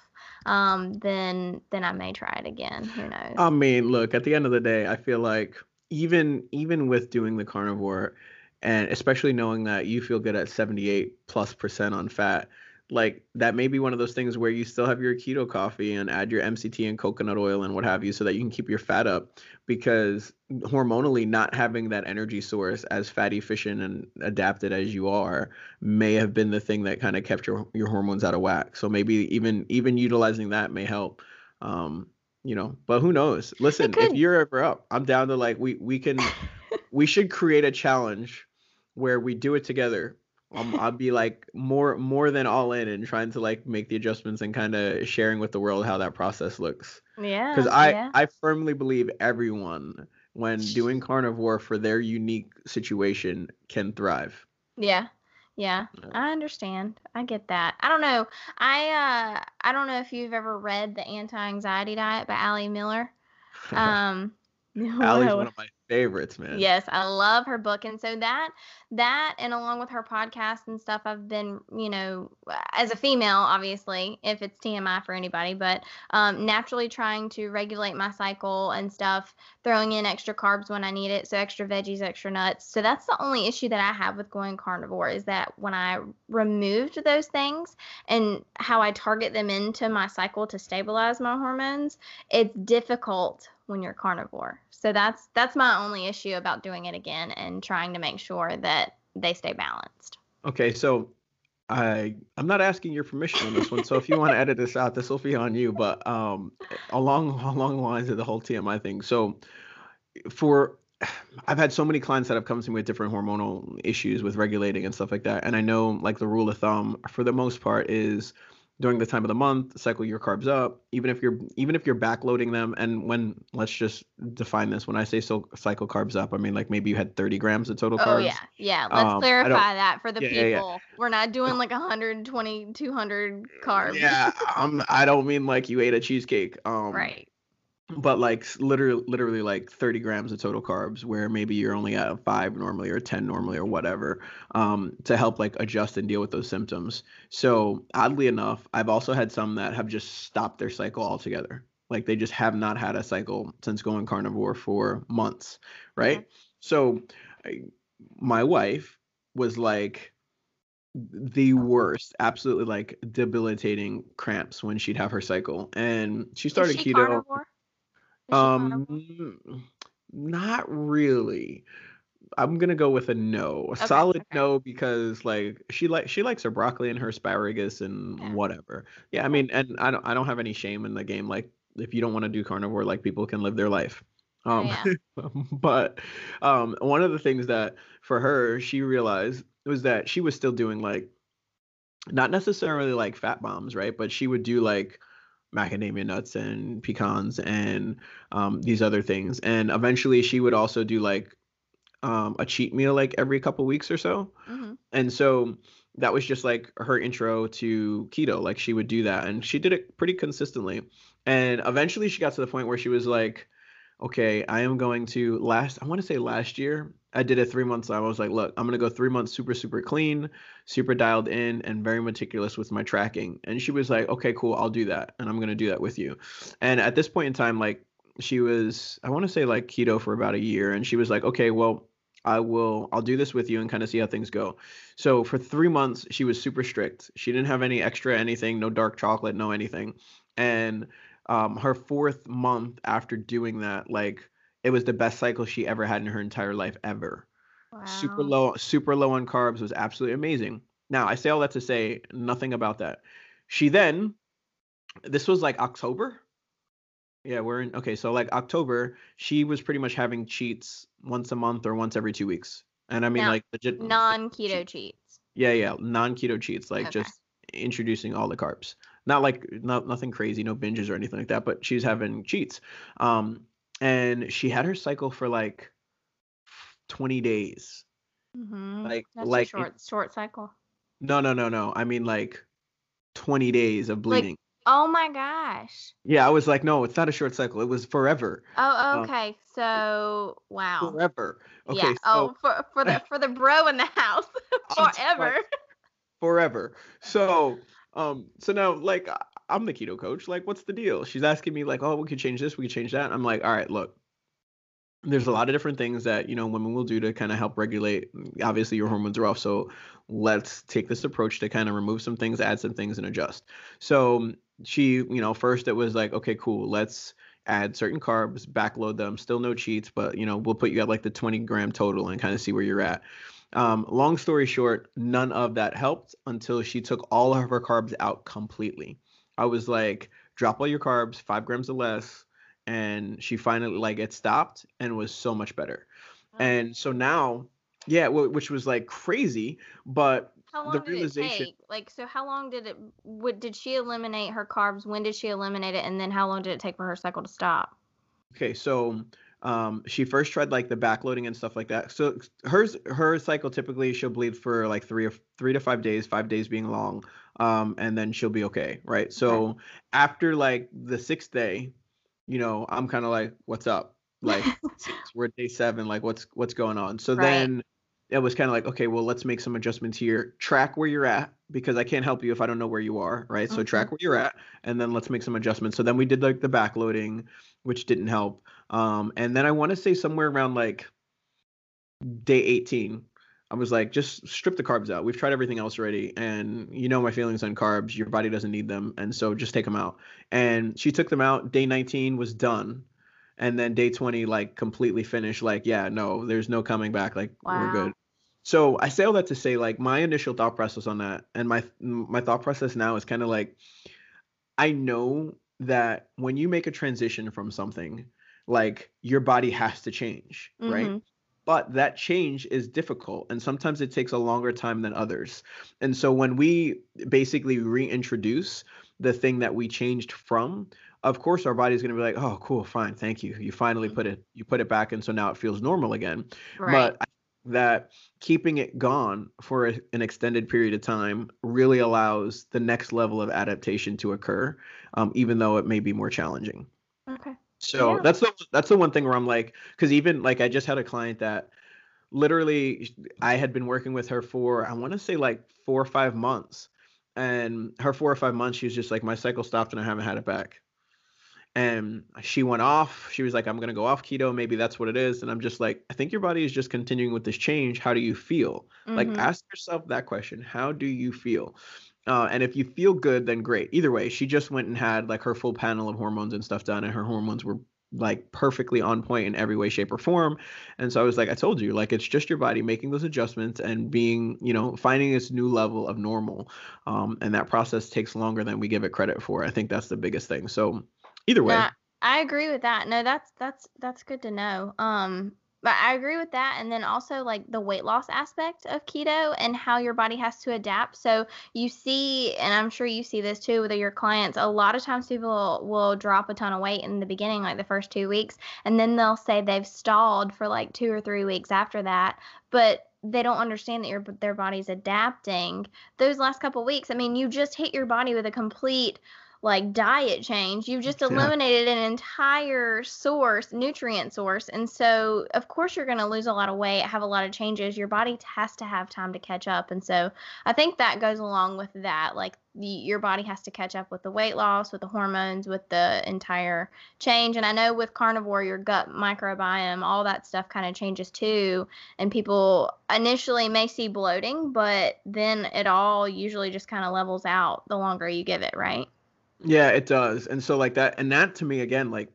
um, then then I may try it again. Who knows? I mean, look, at the end of the day, I feel like even even with doing the carnivore, and especially knowing that you feel good at 78 plus percent on fat, like that may be one of those things where you still have your keto coffee and add your MCT and coconut oil and what have you so that you can keep your fat up because hormonally not having that energy source as fat efficient and adapted as you are may have been the thing that kind of kept your your hormones out of whack. So maybe even even utilizing that may help. Um, you know, but who knows? Listen, if you're ever up, I'm down to like we we can we should create a challenge where we do it together I'll, I'll be like more more than all in and trying to like make the adjustments and kind of sharing with the world how that process looks. Yeah. Because I yeah. I firmly believe everyone when doing carnivore for their unique situation can thrive. Yeah. Yeah, I understand. I get that. I don't know. I uh I don't know if you've ever read The Anti-Anxiety Diet by Ali Miller. Um Ali's one of my favorites, man. Yes, I love her book. And so that that and along with her podcast and stuff, I've been, you know, as a female, obviously, if it's TMI for anybody, but um, naturally trying to regulate my cycle and stuff, throwing in extra carbs when I need it, so extra veggies, extra nuts. So that's the only issue that I have with going carnivore is that when I removed those things and how I target them into my cycle to stabilize my hormones, it's difficult when you're carnivore. So that's that's my only issue about doing it again and trying to make sure that they stay balanced. Okay, so I I'm not asking your permission on this one. So if you want to edit this out, this will be on you. But um, along along the lines of the whole TMI thing. So for I've had so many clients that have come to me with different hormonal issues with regulating and stuff like that. And I know like the rule of thumb for the most part is during the time of the month cycle your carbs up even if you're even if you're backloading them. And when let's just define this when i say so cycle carbs up i mean like maybe you had 30 grams of total carbs. oh yeah. Yeah. Let's um, clarify that for the yeah, people yeah, yeah. we're not doing like 120 200 carbs yeah um, i don't mean like you ate a cheesecake. Um right but like literally literally like 30 grams of total carbs where maybe you're only at five normally or 10 normally or whatever um, to help like adjust and deal with those symptoms so oddly enough i've also had some that have just stopped their cycle altogether like they just have not had a cycle since going carnivore for months right yeah. so I, my wife was like the worst, absolutely like debilitating cramps when she'd have her cycle. And she started she keto. Carnivore? Um, not really. I'm gonna go with a no, a okay, solid okay. no, because like she like she likes her broccoli and her asparagus and yeah. whatever. Yeah, I mean, and I don't I don't have any shame in the game. Like if you don't want to do carnivore, like people can live their life. Um, yeah. but um, one of the things that for her she realized was that she was still doing like not necessarily like fat bombs, right? But she would do like macadamia nuts and pecans and um, these other things. And eventually, she would also do like um, a cheat meal like every couple weeks or so. Mm-hmm. And so that was just like her intro to keto. Like she would do that, and she did it pretty consistently. And eventually, she got to the point where she was like, "Okay, I am going to last. I want to say last year. I did a three months. I was like, look, I'm gonna go three months super, super clean, super dialed in, and very meticulous with my tracking. And she was like, okay, cool, I'll do that, and I'm gonna do that with you. And at this point in time, like she was, I want to say like keto for about a year, and she was like, okay, well, I will, I'll do this with you and kind of see how things go. So for three months, she was super strict. She didn't have any extra anything, no dark chocolate, no anything. And um, her fourth month after doing that, like it was the best cycle she ever had in her entire life ever. Wow. Super low, super low on carbs was absolutely amazing. Now I say all that to say nothing about that. She then, this was like October. Yeah, we're in okay. So like October, she was pretty much having cheats once a month or once every two weeks. And I mean like legit non keto cheats. Yeah, yeah, non keto cheats, like okay. just introducing all the carbs. Not like not nothing crazy, no binges or anything like that, but she's having cheats. Um, and she had her cycle for like 20 days. Mm-hmm. Like That's like short short cycle. No, no, no, no. I mean like 20 days of bleeding. Oh my gosh. Yeah, I was like, no, it's not a short cycle. It was forever. Oh, um, okay. Um, so wow. Forever. Okay. Yeah. So, oh, for for the for the bro in the house. forever. Forever. So um, so now like I'm the keto coach. Like, what's the deal? She's asking me like, oh, we could change this, we could change that. I'm like, all right, look, there's a lot of different things that you know women will do to kind of help regulate obviously your hormones are off so let's take this approach to kind of remove some things add some things and adjust so she you know first it was like okay cool let's add certain carbs backload them still no cheats but you know we'll put you at like the 20 gram total and kind of see where you're at um, long story short none of that helped until she took all of her carbs out completely i was like drop all your carbs five grams or less and she finally like it stopped and was so much better. Oh. And so now, yeah, which was like crazy, but how long the did realization, it take? Like, so how long did it? What did she eliminate her carbs? When did she eliminate it? And then how long did it take for her cycle to stop? Okay, so um, she first tried like the backloading and stuff like that. So hers her cycle typically she'll bleed for like three or three to five days, five days being long, um, and then she'll be okay, right? So after like the sixth day, you know, I'm kind of like, what's up? Like we're at day seven, like what's what's going on? So right. then it was kind of like, okay, well, let's make some adjustments here. Track where you're at because I can't help you if I don't know where you are, right? Mm-hmm. So track where you're at, and then let's make some adjustments. So then we did like the backloading, which didn't help. Um, and then I want to say somewhere around like day 18, I was like, just strip the carbs out. We've tried everything else already, and you know my feelings on carbs. Your body doesn't need them, and so just take them out. And she took them out. Day 19 was done, and then day 20 like completely finished. Like, yeah, no, there's no coming back. Like wow. we're good. So I say all that to say, like my initial thought process on that, and my my thought process now is kind of like, I know that when you make a transition from something, like your body has to change, mm-hmm. right? But that change is difficult and sometimes it takes a longer time than others. And so when we basically reintroduce the thing that we changed from of course our body's going to be like oh cool fine thank you. You finally put it you put it back and so now it feels normal again. Right. but that keeping it gone for a, an extended period of time really allows the next level of adaptation to occur um, even though it may be more challenging. Okay so yeah. that's the that's the one thing where I'm like, because even like I just had a client that literally I had been working with her for I want to say like four or five months, and her four or five months she was just like my cycle stopped and I haven't had it back, and she went off. She was like I'm gonna go off keto. Maybe that's what it is. And I'm just like I think your body is just continuing with this change. How do you feel? Mm-hmm. Like ask yourself that question. How do you feel? Uh, and if you feel good, then great. Either way, she just went and had like her full panel of hormones and stuff done, and her hormones were like perfectly on point in every way, shape, or form. And so I was like, I told you, like it's just your body making those adjustments and being, you know, finding its new level of normal. Um, and that process takes longer than we give it credit for. I think that's the biggest thing. So either way. I agree with that. No, that's that's that's good to know. Um, but I agree with that. And then also like the weight loss aspect of keto and how your body has to adapt. So you see, and I'm sure you see this too with your clients, a lot of times people will drop a ton of weight in the beginning, like the first two weeks, and then they'll say they've stalled for like two or three weeks after that. But they don't understand that your their body's adapting those last couple weeks. I mean, you just hit your body with a complete like diet change. You've just eliminated yeah. an entire source, nutrient source. And so, of course, you're going to lose a lot of weight, have a lot of changes. Your body has to have time to catch up. And so, I think that goes along with that. Like, the, your body has to catch up with the weight loss, with the hormones, with the entire change. And I know with carnivore, your gut microbiome, all that stuff kind of changes too. And people initially may see bloating, but then it all usually just kind of levels out the longer you give it, right? Yeah, it does. And so like that and that to me again like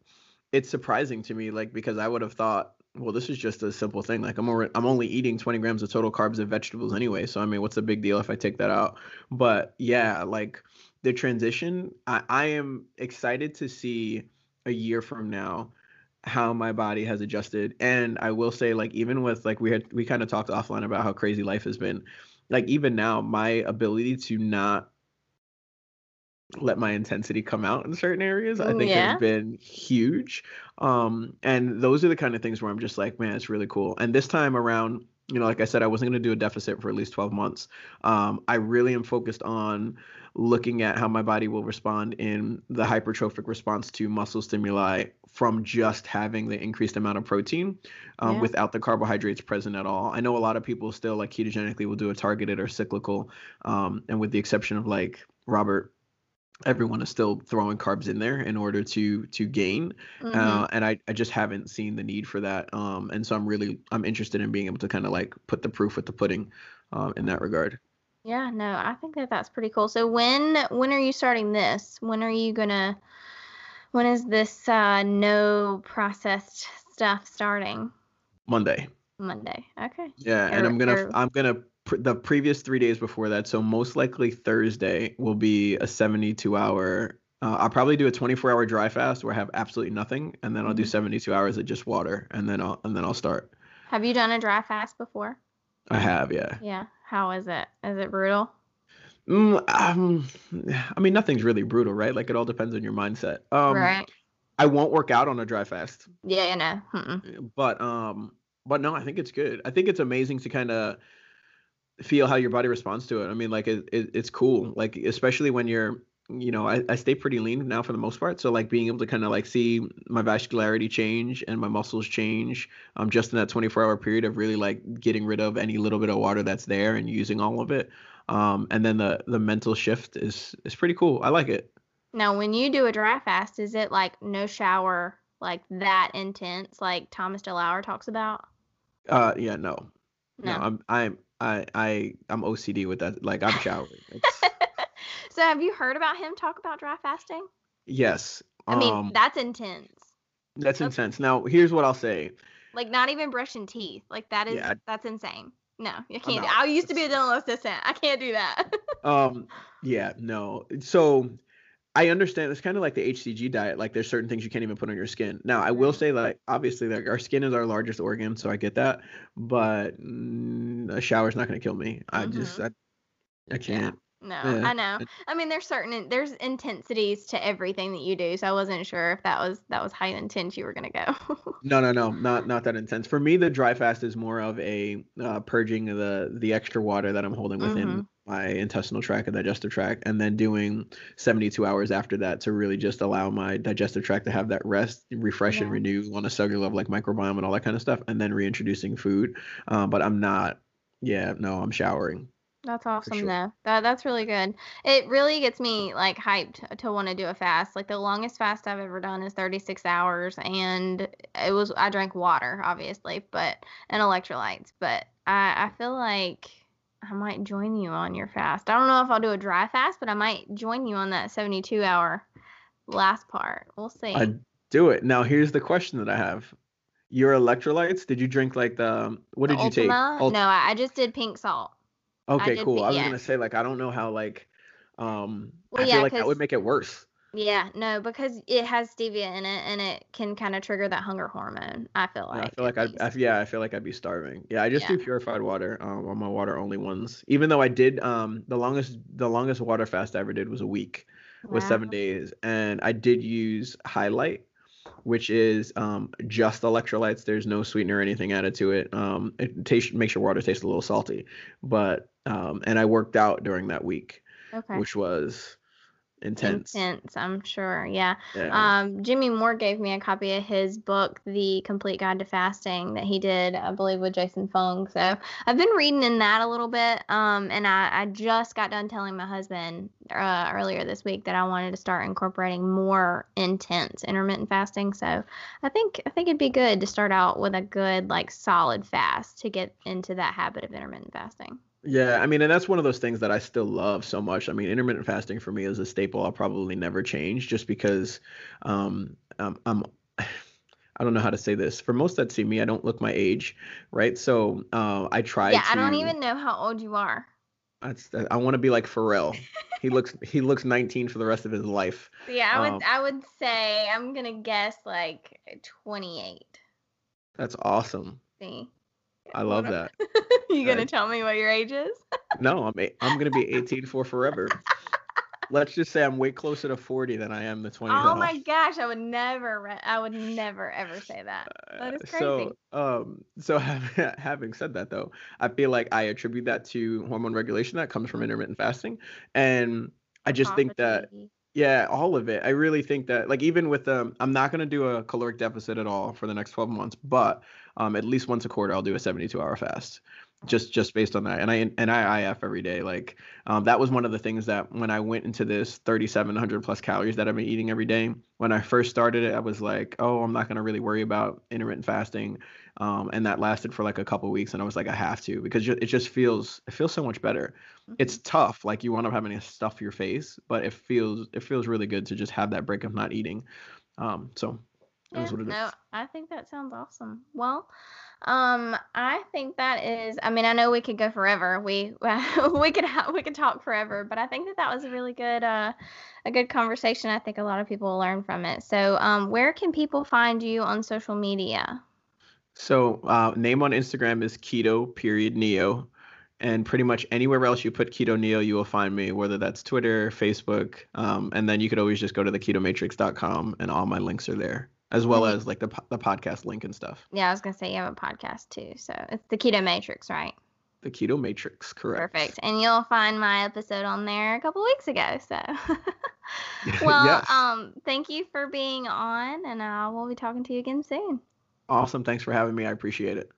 it's surprising to me like because I would have thought well this is just a simple thing like I'm I'm only eating 20 grams of total carbs and vegetables anyway so I mean what's the big deal if I take that out but yeah like the transition I, I am excited to see a year from now how my body has adjusted and I will say like even with like we had we kind of talked offline about how crazy life has been like even now my ability to not let my intensity come out in certain areas i think yeah. has been huge um and those are the kind of things where i'm just like man it's really cool and this time around you know like i said i wasn't going to do a deficit for at least 12 months um i really am focused on looking at how my body will respond in the hypertrophic response to muscle stimuli from just having the increased amount of protein um, yeah. without the carbohydrates present at all. I know a lot of people still like ketogenically will do a targeted or cyclical, um, and with the exception of like Robert everyone is still throwing carbs in there in order to to gain mm-hmm. uh, and I, I just haven't seen the need for that um and so i'm really i'm interested in being able to kind of like put the proof with the pudding um in that regard. Yeah no i think that that's pretty cool. So when when are you starting this? When are you gonna when is this uh no processed stuff starting? Monday. Monday. Okay. Yeah and or, i'm gonna or... i'm gonna the previous three days before that. So most likely Thursday will be a 72 hour. Uh, I'll probably do a 24 hour dry fast where I have absolutely nothing, and then I'll do mm-hmm. 72 hours of just water, and then I'll and then I'll start. Have you done a dry fast before? I have, yeah. Yeah. How is it? Is it brutal? Mm, um, I mean, nothing's really brutal, right? Like it all depends on your mindset. Um, right. I won't work out on a dry fast. Yeah, you know. Mm-mm. But um, but no, I think it's good. I think it's amazing to kind of feel how your body responds to it. I mean, like it, it, it's cool. Like especially when you're, you know, I, I stay pretty lean now for the most part. So like being able to kind of like see my vascularity change and my muscles change, um, just in that 24 hour period of really like getting rid of any little bit of water that's there and using all of it. Um, and then the the mental shift is is pretty cool. I like it. Now, when you do a dry fast, is it like no shower, like that intense, like Thomas DeLauer talks about? Uh, yeah, no, no, no I'm I'm I I I'm OCD with that. Like I'm showering. so have you heard about him talk about dry fasting? Yes. I mean, um, that's intense. That's, that's intense. Now, here's what I'll say. Like not even brushing teeth. Like that is yeah. that's insane. No, you can't. I used to be a dental assistant. I can't do that. um yeah, no. So I understand it's kind of like the HCG diet. Like there's certain things you can't even put on your skin. Now I will say like obviously like our skin is our largest organ, so I get that. But mm, a shower's not gonna kill me. I mm-hmm. just I, I can't. No, yeah. I know. I mean, there's certain there's intensities to everything that you do, so I wasn't sure if that was that was how intense you were gonna go. no, no, no, not not that intense. For me, the dry fast is more of a uh, purging of the the extra water that I'm holding within mm-hmm. My intestinal tract and digestive tract, and then doing 72 hours after that to really just allow my digestive tract to have that rest, refresh, yeah. and renew on a cellular level, like microbiome and all that kind of stuff, and then reintroducing food. Uh, but I'm not. Yeah, no, I'm showering. That's awesome sure. though. That that's really good. It really gets me like hyped to want to do a fast. Like the longest fast I've ever done is 36 hours and it was I drank water obviously, but and electrolytes, but I I feel like I might join you on your fast. I don't know if I'll do a dry fast, but I might join you on that 72 hour last part. We'll see. I do it. Now here's the question that I have. Your electrolytes, did you drink like the what did the you Ultima? take? Ult- no, I just did pink salt. Okay, I cool. I was yeah. gonna say like I don't know how like um well, I yeah, feel like that would make it worse. Yeah, no, because it has stevia in it, and it can kind of trigger that hunger hormone. I feel like. Yeah, I feel like I'd, I, yeah, I feel like I'd be starving. Yeah, I just yeah. do purified water um, on my water only ones. Even though I did um the longest the longest water fast I ever did was a week, was seven days, and I did use Hi-Lyte, which is um, just electrolytes. There's no sweetener or anything added to it. Um, it tastes makes your water taste a little salty, but um, and I worked out during that week, okay. which was intense. Intense, I'm sure. Yeah. yeah. Um, Jimmy Moore gave me a copy of his book, The Complete Guide to Fasting, that he did, I believe, with Jason Fung. So I've been reading in that a little bit. Um, and I, I just got done telling my husband uh, earlier this week that I wanted to start incorporating more intense intermittent fasting. So I think I think it'd be good to start out with a good, like, solid fast to get into that habit of intermittent fasting. Yeah, I mean, and that's one of those things that I still love so much. I mean, intermittent fasting for me is a staple I'll probably never change just because um, I'm, I'm I don't know how to say this. For most that see me, I don't look my age, right? So uh, I try. Yeah, to, I don't even know how old you are. That's, I want to be like Pharrell. he looks he looks 19 for the rest of his life. Yeah, I would um, I would say I'm gonna guess like 28. That's awesome. See. I love that. you gonna tell me what your age is? no, I'm i I'm gonna be 18 for forever. Let's just say I'm way closer to 40 than I am the 20. Oh my gosh, I would never, I would never ever say that. That is crazy. So, um, so having said that though, I feel like I attribute that to hormone regulation that comes from intermittent fasting, and I just think that yeah, all of it. I really think that like even with um I'm not to do a caloric deficit at all for the next 12 months, but um at least once a quarter I'll do a 72 hour fast just just based on that and i and i if every day like um, that was one of the things that when i went into this 3700 plus calories that i've been eating every day when i first started it i was like oh i'm not going to really worry about intermittent fasting um, and that lasted for like a couple weeks and i was like i have to because it just feels it feels so much better mm-hmm. it's tough like you want to having to stuff your face but it feels it feels really good to just have that break of not eating um, so yeah, no, is. I think that sounds awesome. Well, um, I think that is. I mean, I know we could go forever. We we could we could talk forever, but I think that that was a really good uh a good conversation. I think a lot of people will learn from it. So, um, where can people find you on social media? So, uh, name on Instagram is keto period neo, and pretty much anywhere else you put keto neo, you will find me. Whether that's Twitter, Facebook, um, and then you could always just go to the ketomatrix.com, and all my links are there as well as like the the podcast link and stuff. Yeah, I was gonna say you have a podcast too, so it's the Keto Matrix, right? The Keto Matrix, correct. Perfect, and you'll find my episode on there a couple weeks ago. So, well, yes. um, thank you for being on, and uh, we'll be talking to you again soon. Awesome, thanks for having me. I appreciate it.